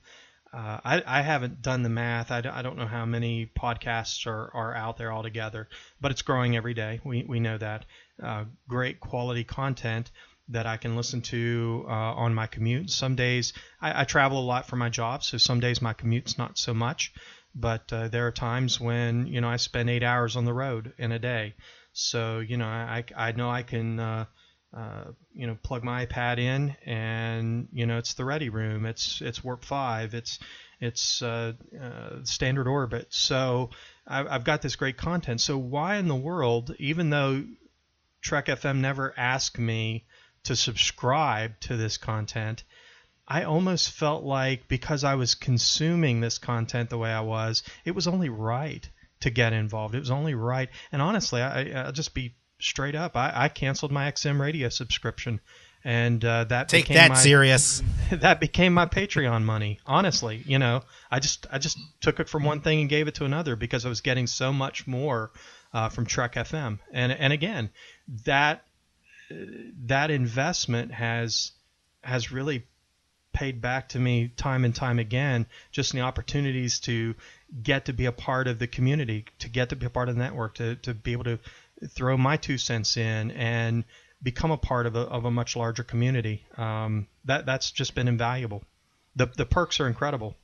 Uh, I, I, haven't done the math. I, I, don't know how many podcasts are, are out there altogether, but it's growing every day. We, we know that. Uh, great quality content that I can listen to uh, on my commute. Some days I, I, travel a lot for my job, so some days my commute's not so much. But uh, there are times when you know I spend eight hours on the road in a day, so you know I, I know I can uh, uh, you know, plug my iPad in, and you know, it's the Ready Room, it's it's Warp Five, it's it's uh, uh, standard orbit. So I've, I've got this great content. So why in the world, even though Trek FM never asked me to subscribe to this content, I almost felt like because I was consuming this content the way I was, it was only right to get involved. It was only right. And honestly, I, I'll just be straight up. I, I canceled my XM radio subscription, and uh, that take that my, Sirius. [laughs] That became my Patreon money. Honestly, you know, I just I just took it from one thing and gave it to another because I was getting so much more uh, from Trek FM. And and again, that that investment has has really paid back to me time and time again just the opportunities to get to be a part of the community to get to be a part of the network to, to be able to throw my two cents in and become a part of a, of a much larger community. Um, that that's just been invaluable. The the perks are incredible.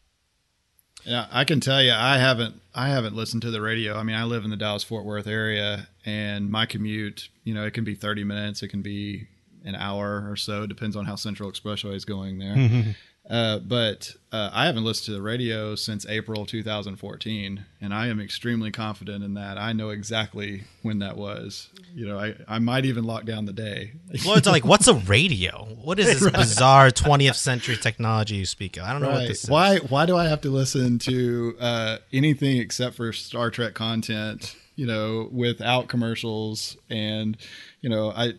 Yeah, I can tell you, I haven't I haven't listened to the radio. I mean, I live in the Dallas Fort Worth area, and my commute, you know, it can be thirty minutes, it can be an hour or so, depends on how Central Expressway is going there. Mm-hmm. Uh, but uh, I haven't listened to the radio since April 2014, and I am extremely confident in that. I know exactly when that was. You know, I, I might even lock down the day. Floyd's like, "What's a radio? What is this [laughs] right. bizarre 20th century technology you speak of? I don't know right. what this is. Why why do I have to listen to uh, anything except for Star Trek content? You know, without commercials and you know, I,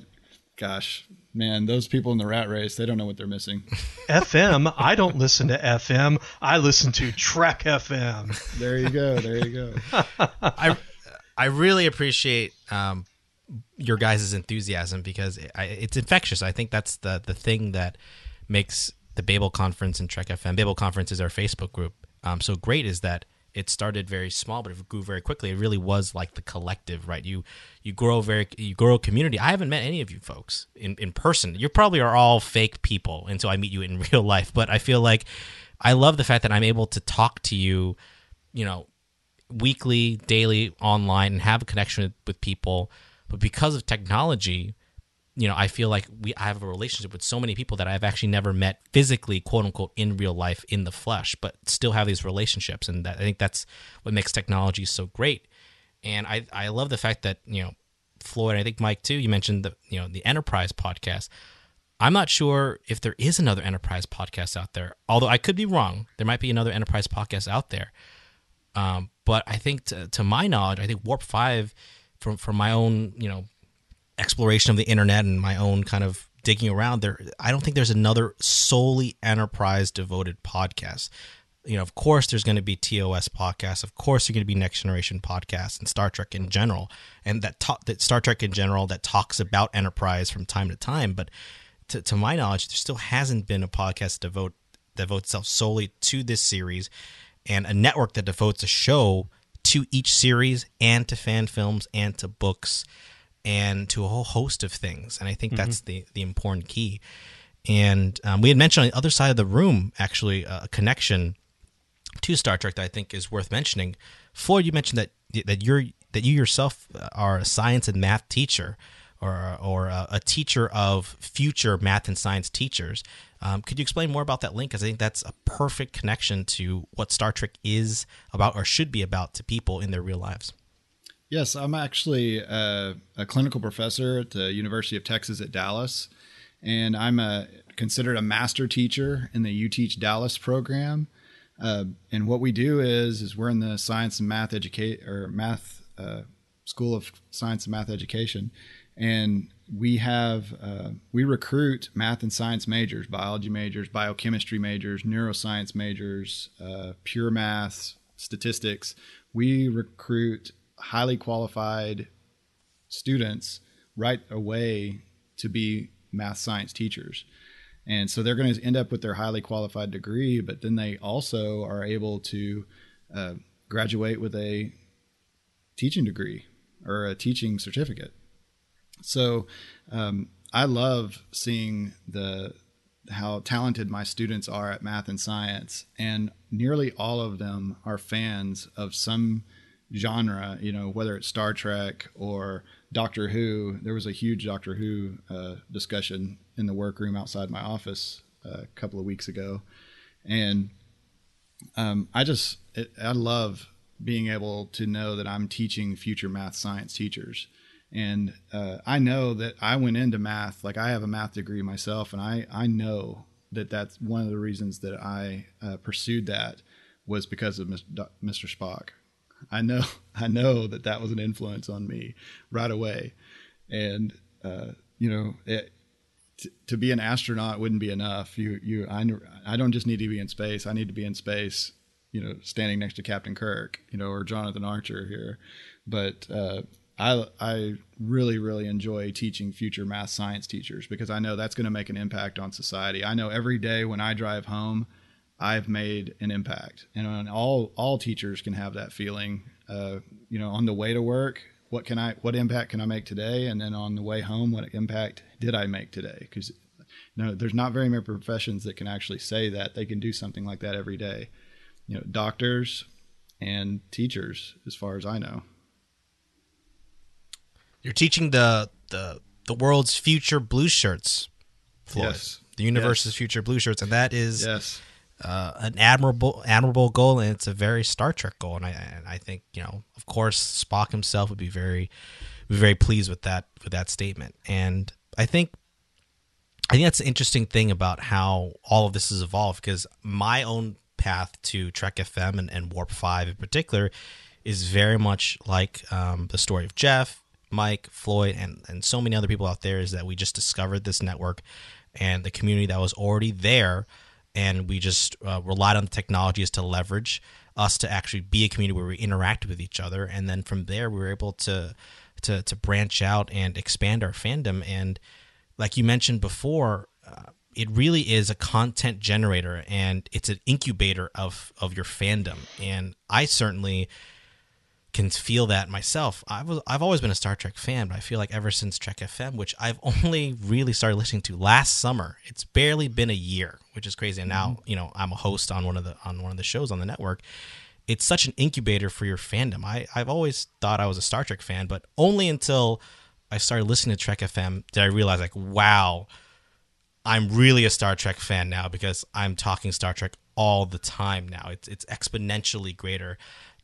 gosh, man, those people in the rat race, they don't know what they're missing. [laughs] FM, I don't listen to FM. I listen to Trek FM. There you go. There you go. I I really appreciate um, your guys' enthusiasm because it, I, it's infectious. I think that's the the thing that makes the Babel Conference and Trek FM. Babel Conference is our Facebook group. Um, so great is that it started very small, but it grew very quickly. It really was like the collective, right? You you grow very you grow a community. I haven't met any of you folks in, in person. You probably are all fake people until I meet you in [laughs] real life. But I feel like I love the fact that I'm able to talk to you, you know, weekly, daily, online, and have a connection with, with people. But because of technology, you know, I feel like we I have a relationship with so many people that I've actually never met physically, quote unquote, in real life in the flesh, but still have these relationships, and that, I think that's what makes technology so great. And I I love the fact that you know Floyd, I think Mike too. You mentioned the you know the Enterprise podcast. I'm not sure if there is another Enterprise podcast out there, although I could be wrong. There might be another Enterprise podcast out there, um, but I think to, to my knowledge, I think Warp Five, from from my own you know exploration of the internet and my own kind of digging around there i don't think there's another solely enterprise devoted podcast. You know of course there's going to be tos podcasts. Of course there's going to be next generation podcasts and star trek in general and that talk that star trek in general that talks about enterprise from time to time but to, to my knowledge there still hasn't been a podcast devote devote itself solely to this series and a network that devotes a show to each series and to fan films and to books and to a whole host of things. And I think mm-hmm. that's the the important key. And um, we had mentioned on the other side of the room, actually, a connection to Star Trek that I think is worth mentioning. Floyd, you mentioned that that you're that you yourself are a science and math teacher or or a, a teacher of future math and science teachers. Um, could you explain more about that link? Because I think that's a perfect connection to what Star Trek is about or should be about to people in their real lives. Yes, I'm actually a, a clinical professor at the University of Texas at Dallas, and I'm a considered a master teacher in the UTeach Dallas program. Uh, and what we do is is we're in the science and math educate or math uh, school of science and math education, and we have uh, we recruit math and science majors, biology majors, biochemistry majors, neuroscience majors, uh, pure math, statistics. We recruit highly qualified students right away to be math science teachers. And so they're going to end up with their highly qualified degree, but then they also are able to uh, graduate with a teaching degree or a teaching certificate. So um, I love seeing the how talented my students are at math and science, and nearly all of them are fans of some genre. You know, whether it's Star Trek or Doctor Who. There was a huge Doctor Who uh, discussion in the workroom outside my office uh, a couple of weeks ago, and um, I just it, I love being able to know that I'm teaching future math science teachers. And uh, I know that I went into math, like I have a math degree myself, and I, I know that that's one of the reasons that I uh, pursued that was because of Mr. Spock. I know, [laughs] I know that that was an influence on me right away. And, uh, you know, it, to be an astronaut wouldn't be enough. You, you, I, I don't just need to be in space. I need to be in space you know, standing next to Captain Kirk, you know, or Jonathan Archer here. But uh, I I really really enjoy teaching future math science teachers because I know that's going to make an impact on society. I know every day when I drive home, I've made an impact, and all all teachers can have that feeling. Uh, you know, on the way to work, what can I what impact can I make today, and then on the way home, what impact did I make today? Because you know, there's not very many professions that can actually say that they can do something like that every day you know doctors and teachers as far as i know you're teaching the the the world's future blue shirts Floyd. yes the universe's yes. future blue shirts and that is yes uh, an admirable admirable goal and it's a very star trek goal and i and i think you know of course spock himself would be very be very pleased with that with that statement and i think I think that's the interesting thing about how all of this has evolved because my own path to Trek FM and, and Warp 5 in particular is very much like um, the story of Jeff, Mike, Floyd, and, and so many other people out there is that we just discovered this network and the community that was already there. And we just uh, relied on the technologies to leverage us to actually be a community where we interact with each other. And then from there, we were able to, to, to branch out and expand our fandom. And like you mentioned before, uh, it really is a content generator and it's an incubator of of your fandom and i certainly can feel that myself. I've i've always been a star trek fan but i feel like ever since trek fm which i've [laughs] only really started listening to last summer it's barely been a year which is crazy. And now mm-hmm. you know i'm a host on one of the on one of the shows on the network. It's such an incubator for your fandom. I i've always thought i was a star trek fan but only until i started listening to trek fm did i realize like wow I'm really a Star Trek fan now because I'm talking Star Trek all the time now. It's it's exponentially greater,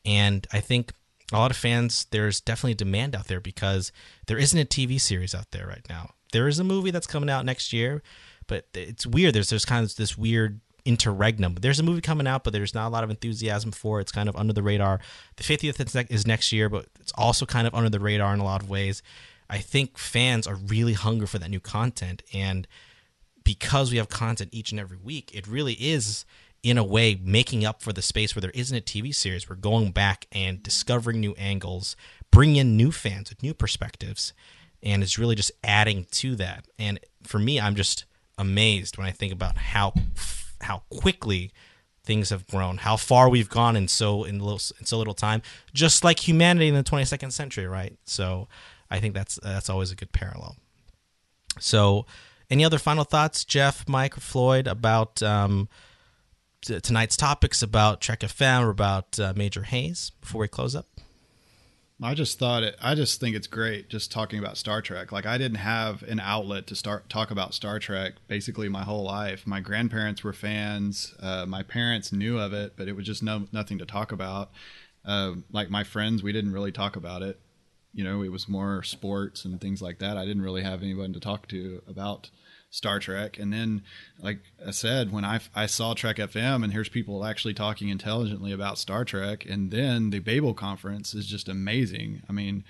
and I think a lot of fans there's definitely demand out there because there isn't a TV series out there right now. There is a movie that's coming out next year, but it's weird. There's there's kind of this weird interregnum. There's a movie coming out, but there's not a lot of enthusiasm for it. It's kind of under the radar. The 50th is next year, but it's also kind of under the radar in a lot of ways. I think fans are really hungry for that new content and because we have content each and every week, it really is in a way making up for the space where there isn't a TV series. We're going back and discovering new angles, bringing in new fans with new perspectives, and it's really just adding to that. And for me, I'm just amazed when I think about how how quickly things have grown, how far we've gone in so in, little, in so little time, just like humanity in the 22nd century, right? So I think that's that's always a good parallel. So any other final thoughts, Jeff, Mike, Floyd, about um, t- tonight's topics about Trek FM or about uh, Major Hayes before we close up? I just thought it. I just think it's great just talking about Star Trek. Like I didn't have an outlet to start talk about Star Trek basically my whole life. My grandparents were fans. Uh, my parents knew of it, but it was just no nothing to talk about. Uh, like my friends, we didn't really talk about it. You know, it was more sports and things like that. I didn't really have anyone to talk to about Star Trek. And then, like I said, when I, I saw Trek FM and here's people actually talking intelligently about Star Trek, and then the Babel conference is just amazing. I mean,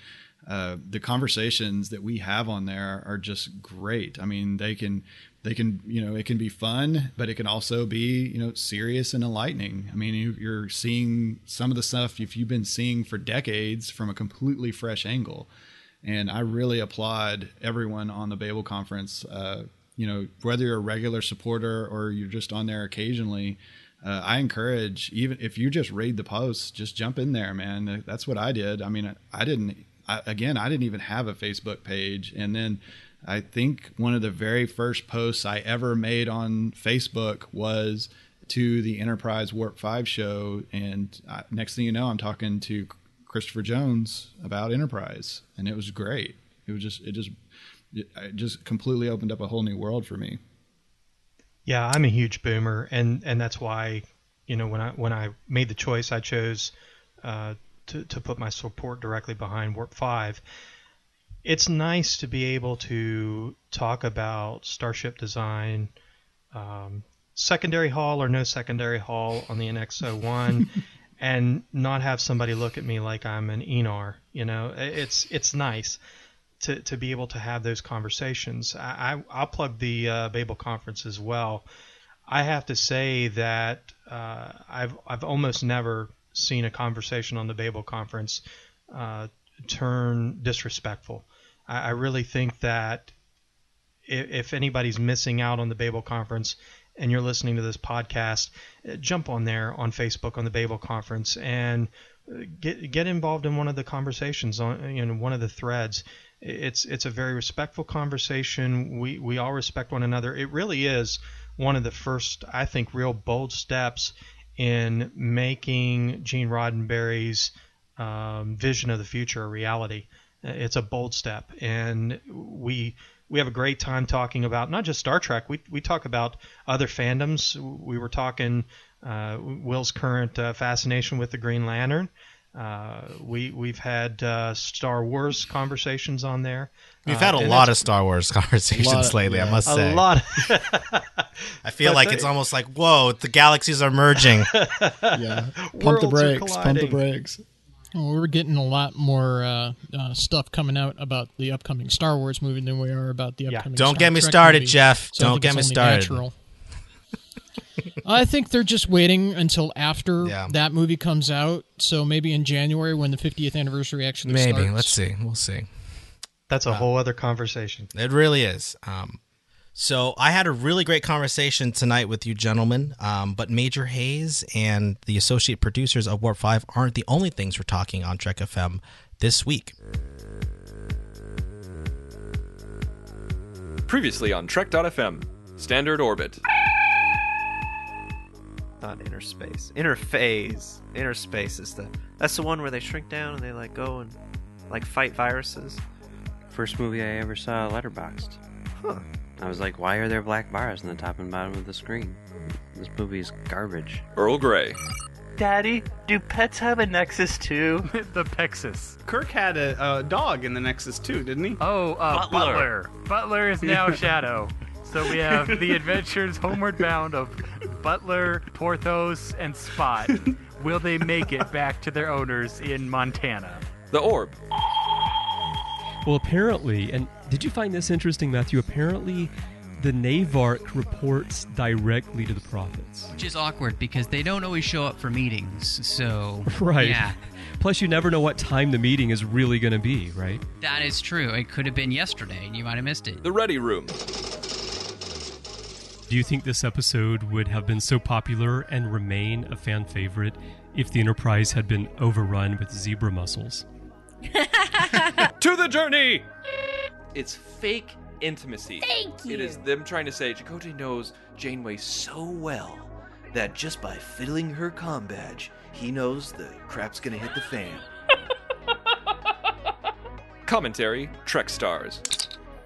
uh, the conversations that we have on there are just great. I mean, they can they can you know it can be fun, but it can also be you know serious and enlightening. I mean, you, you're seeing some of the stuff if you've been seeing for decades from a completely fresh angle. And I really applaud everyone on the Babel conference uh, you know, whether you're a regular supporter or you're just on there occasionally, uh, I encourage even if you just read the posts, just jump in there, man. That's what I did. I mean, I didn't. I, again, I didn't even have a Facebook page, and then I think one of the very first posts I ever made on Facebook was to the Enterprise Warp Five show, and I, next thing you know, I'm talking to Christopher Jones about Enterprise, and it was great. It was just it just it just completely opened up a whole new world for me. Yeah, I'm a huge boomer, and and that's why, you know, when I when I made the choice, I chose uh, to to put my support directly behind Warp Five. It's nice to be able to talk about starship design, um, secondary hull or no secondary hull on the NX-01, [laughs] and not have somebody look at me like I'm an Enar. You know, it's it's nice to, to be able to have those conversations. I, I, will plug the uh, Babel conference as well. I have to say that uh, I've, I've almost never seen a conversation on the Babel conference uh, turn disrespectful. I, I, really think that if, if anybody's missing out on the Babel conference, and you're listening to this podcast, uh, jump on there on Facebook on the Babel conference and get get involved in one of the conversations on know one of the threads it's it's a very respectful conversation. We we all respect one another. It really is one of the first, I think, real bold steps in making Gene Roddenberry's um, vision of the future a reality. It's a bold step, and we we have a great time talking about not just Star Trek. We we talk about other fandoms. We were talking Will's current uh, fascination with the Green Lantern. Uh, we we've had uh, Star Wars conversations on there. We've had a uh, lot of Star Wars [laughs] conversations of, lately. Yeah. I must a say, a lot. [laughs] [laughs] I feel like it's almost like whoa, the galaxies are merging. yeah, pump the brakes. Pump the brakes. Well, we're getting a lot more uh, uh, stuff coming out about the upcoming Star Wars movie than we are about the upcoming. Yeah. Don't Star get me Trek started, movie. Jeff. So Don't get me started. Natural. I think they're just waiting until after Yeah. that movie comes out. So maybe in January when the 50th anniversary actually Maybe. starts. Let's see. We'll see. That's a whole other conversation. It really is. Um, so I had a really great conversation tonight with you gentlemen. Um, but Major Hayes and the associate producers of Warp Five aren't the only things we're talking on Trek FM this week. Previously on Trek.fm, Standard Orbit. Not inner space. Inner phase. Inner space is the. That's the one where they shrink down and they like go and like fight viruses. First movie I ever saw letterboxed. Huh. I was like, why are there black bars on the top and bottom of the screen? This movie is garbage. Earl Grey. Daddy, do pets have a Nexus too? [laughs] the Pexus. Kirk had a, a dog in the Nexus too, didn't he? Oh, uh, Butler. Butler. Butler is now [laughs] Shadow. So we have the adventures homeward bound of Butler, Porthos, and Spot. Will they make it back to their owners in Montana? The Orb. Well, apparently, and did you find this interesting, Matthew? Apparently, the Navark reports directly to the prophets. Which is awkward because they don't always show up for meetings. So, [laughs] Right. yeah, Plus, you never know what time the meeting is really going to be, right? that is true. It could have been yesterday and you might have missed it. The Ready Room. Do you think this episode would have been so popular and remain a fan favorite if the Enterprise had been overrun with zebra mussels? [laughs] to the journey! It's fake intimacy. Thank you. is them trying to say Chakotay knows Janeway so well that just by fiddling her comm badge, he knows the crap's gonna hit the fan. [laughs] Commentary Trek Stars.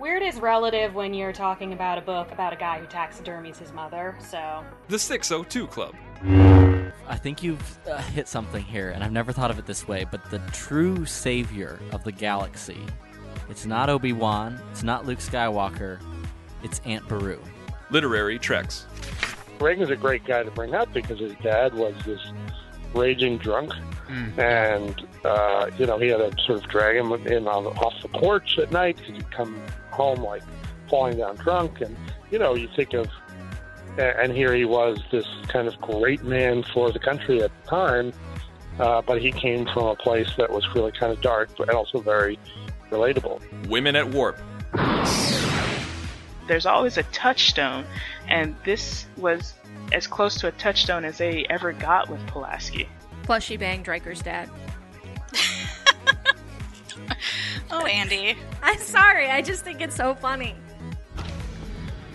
Weird is relative when you're talking about a book about a guy who taxidermies his mother, so. The 602 Club. I think you've uh, hit something here, and I've never thought of it this way, but the true savior of the galaxy. It's not Obi Wan, it's not Luke Skywalker, it's Aunt Beru. Literary Treks. Reagan's a great guy to bring up because his dad was this raging drunk, and uh, you know he had to sort of drag him in on off the porch at night because he'd come home like falling down drunk, and you know you think of, and here he was this kind of great man for the country at the time, uh, but he came from a place that was really kind of dark, but also very relatable. Women at Warp. There's always a touchstone, and this was as close to a touchstone as they ever got with Pulaski. Plus, she banged Riker's dad. [laughs] [laughs] Oh, Andy. I'm sorry. I just think it's so funny.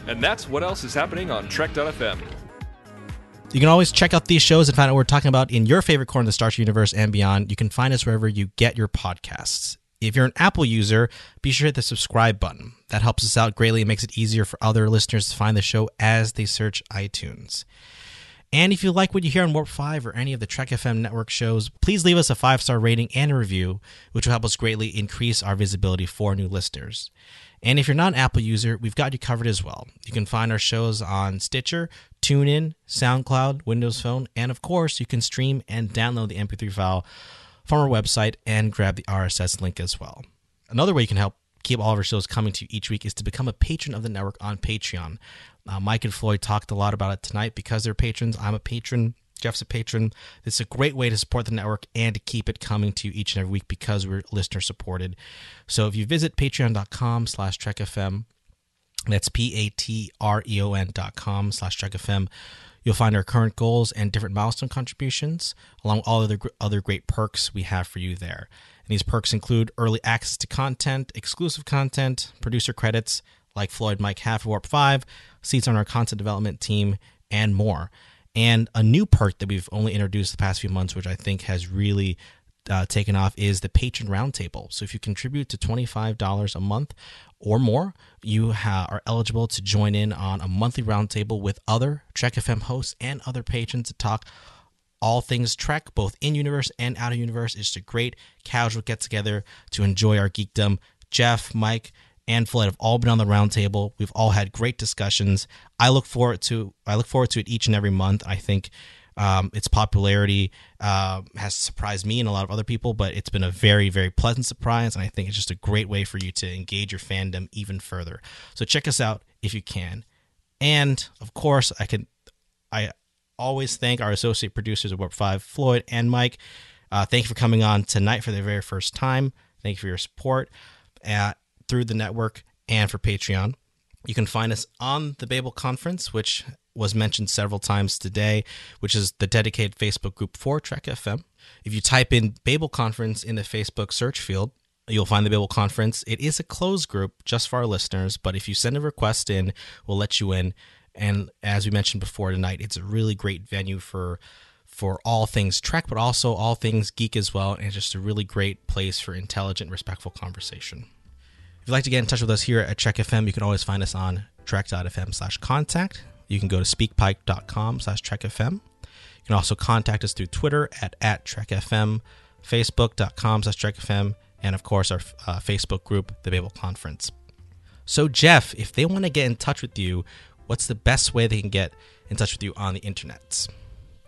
And that's what else is happening on Trek.fm. You can always check out these shows and find out what we're talking about in your favorite corner of the Star Trek universe and beyond. You can find us wherever you get your podcasts. If you're an Apple user, be sure to hit the subscribe button. That helps us out greatly and makes it easier for other listeners to find the show as they search iTunes. And if you like what you hear on Warp 5 or any of the Trek FM network shows, please leave us a five star rating and a review, which will help us greatly increase our visibility for new listeners. And if you're not an Apple user, we've got you covered as well. You can find our shows on Stitcher, TuneIn, SoundCloud, Windows Phone, and of course, you can stream and download the MP3 file from our website and grab the RSS link as well. Another way you can help keep all of our shows coming to you each week is to become a patron of the network on Patreon. Uh, Mike and Floyd talked a lot about it tonight because they're patrons. I'm a patron. Jeff's a patron. It's a great way to support the network and to keep it coming to you each and every week because we're listener supported. So if you visit patreon.com slash trekfm, that's P-A-T-R-E-O-N dot com slash trekfm, you'll find our current goals and different milestone contributions, along with all other, other great perks we have for you there. And these perks include early access to content, exclusive content, producer credits, like Floyd Mike Half Warp 5, seats on our content development team, and more. And a new perk that we've only introduced the past few months, which I think has really uh, taken off, is the patron roundtable. So if you contribute to $25 a month or more, you ha- are eligible to join in on a monthly roundtable with other Trek FM hosts and other patrons to talk all things Trek, both in universe and out of universe. It's just a great casual get together to enjoy our geekdom. Jeff, Mike, and Floyd have all been on the roundtable. We've all had great discussions. I look forward to I look forward to it each and every month. I think um, its popularity uh, has surprised me and a lot of other people, but it's been a very very pleasant surprise, and I think it's just a great way for you to engage your fandom even further. So check us out if you can, and of course I can I always thank our associate producers at Warp Five, Floyd and Mike. Uh, thank you for coming on tonight for the very first time. Thank you for your support. Uh, through the network and for Patreon. You can find us on the Babel Conference, which was mentioned several times today, which is the dedicated Facebook group for Trek FM. If you type in Babel Conference in the Facebook search field, you'll find the Babel Conference. It is a closed group just for our listeners, but if you send a request in, we'll let you in. And as we mentioned before tonight, it's a really great venue for for all things Trek, but also all things geek as well. And it's just a really great place for intelligent, respectful conversation. If you'd like to get in touch with us here at Trek FM, you can always find us on trek.fm slash contact. You can go to speakpipe.com slash trekfm. You can also contact us through Twitter at, at trekfm, facebook.com slash trekfm, and of course our uh, Facebook group, The Babel Conference. So Jeff, if they want to get in touch with you, what's the best way they can get in touch with you on the internet?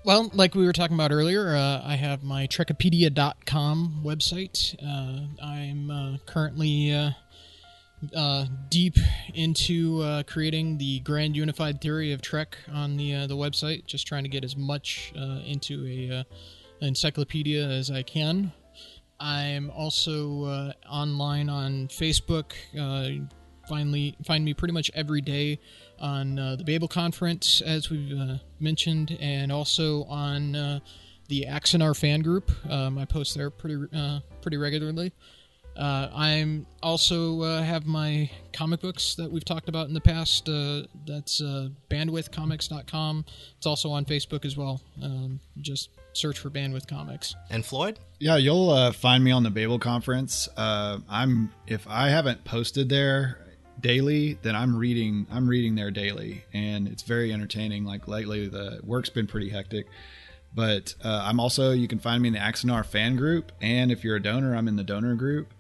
Well, like we were talking about earlier, uh, I have my Trekipedia.com website. Uh, I'm uh, currently uh, uh, deep into uh, creating the grand unified theory of Trek on the the website. Just trying to get as much into a encyclopedia as I can. I'm also online on Facebook. Finally, find me pretty much every day on uh, the Babel Conference, as we've uh, mentioned, and also on uh, the Axanar fan group. Um, I post there pretty pretty regularly. Uh, I'm also uh, have my comic books that we've talked about in the past. Uh, that's uh, bandwidthcomics.com. It's also on Facebook as well. Um, just search for Bandwidth Comics. And Floyd? Yeah, you'll uh, find me on the Babel conference. Uh, I'm if I haven't posted there daily, then I'm reading. I'm reading there daily, and it's very entertaining. Like lately, the work's been pretty hectic. But uh, I'm also you can find me in the Axanar fan group, and if you're a donor, I'm in the donor group,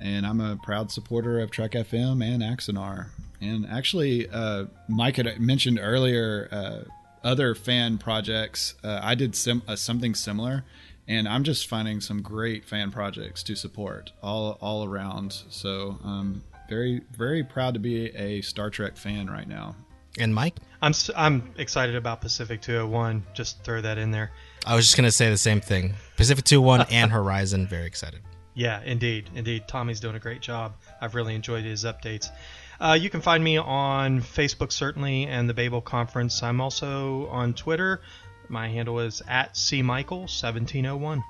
and I'm a proud supporter of Trek FM and Axanar. And actually, uh, Mike had mentioned earlier uh, other fan projects. Uh, I did sim- uh, something similar, and I'm just finding some great fan projects to support all all around. So um, very very proud to be a Star Trek fan right now. And Mike, I'm s- I'm excited about Pacific 201. Just throw that in there. I was just gonna say the same thing. Pacific 201 [laughs] and Horizon, very excited. Yeah, indeed, indeed. Tommy's doing a great job. I've really enjoyed his updates. Uh, you can find me on Facebook, certainly, and the Babel Conference. I'm also on Twitter. My handle is at cmichael1701.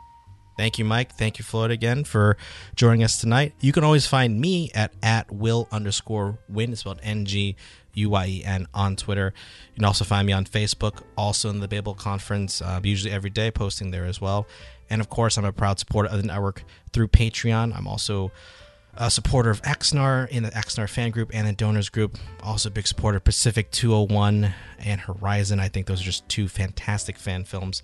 Thank you, Mike. Thank you, Floyd, again for joining us tonight. You can always find me at at will underscore win. It's spelled N G U Y E N on Twitter. You can also find me on Facebook, also in the Babel Conference, uh, usually every day, posting there as well. And of course, I'm a proud supporter of the network through Patreon. I'm also a supporter of Axanar in the Axanar fan group and the donors group. Also, a big supporter of Pacific 201 and Horizon. I think those are just two fantastic fan films.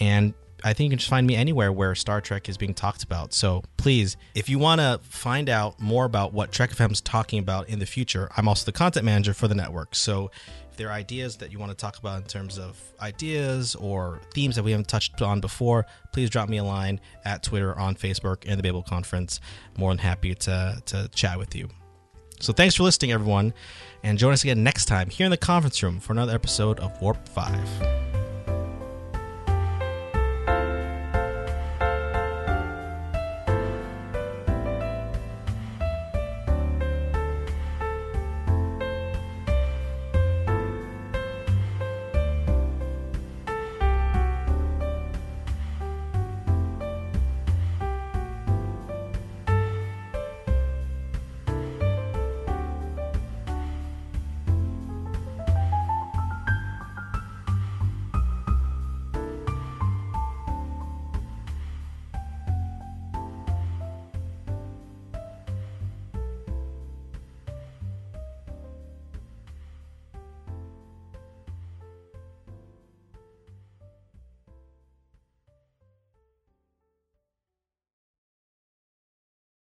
And I think you can just find me anywhere where Star Trek is being talked about. So please, if you want to find out more about what Trek is talking about in the future, I'm also the content manager for the network. So if there are ideas that you want to talk about in terms of ideas or themes that we haven't touched on before, please drop me a line at Twitter, on Facebook, and the Babel Conference. More than happy to, to chat with you. So thanks for listening, everyone, and join us again next time here in the conference room for another episode of Warp 5.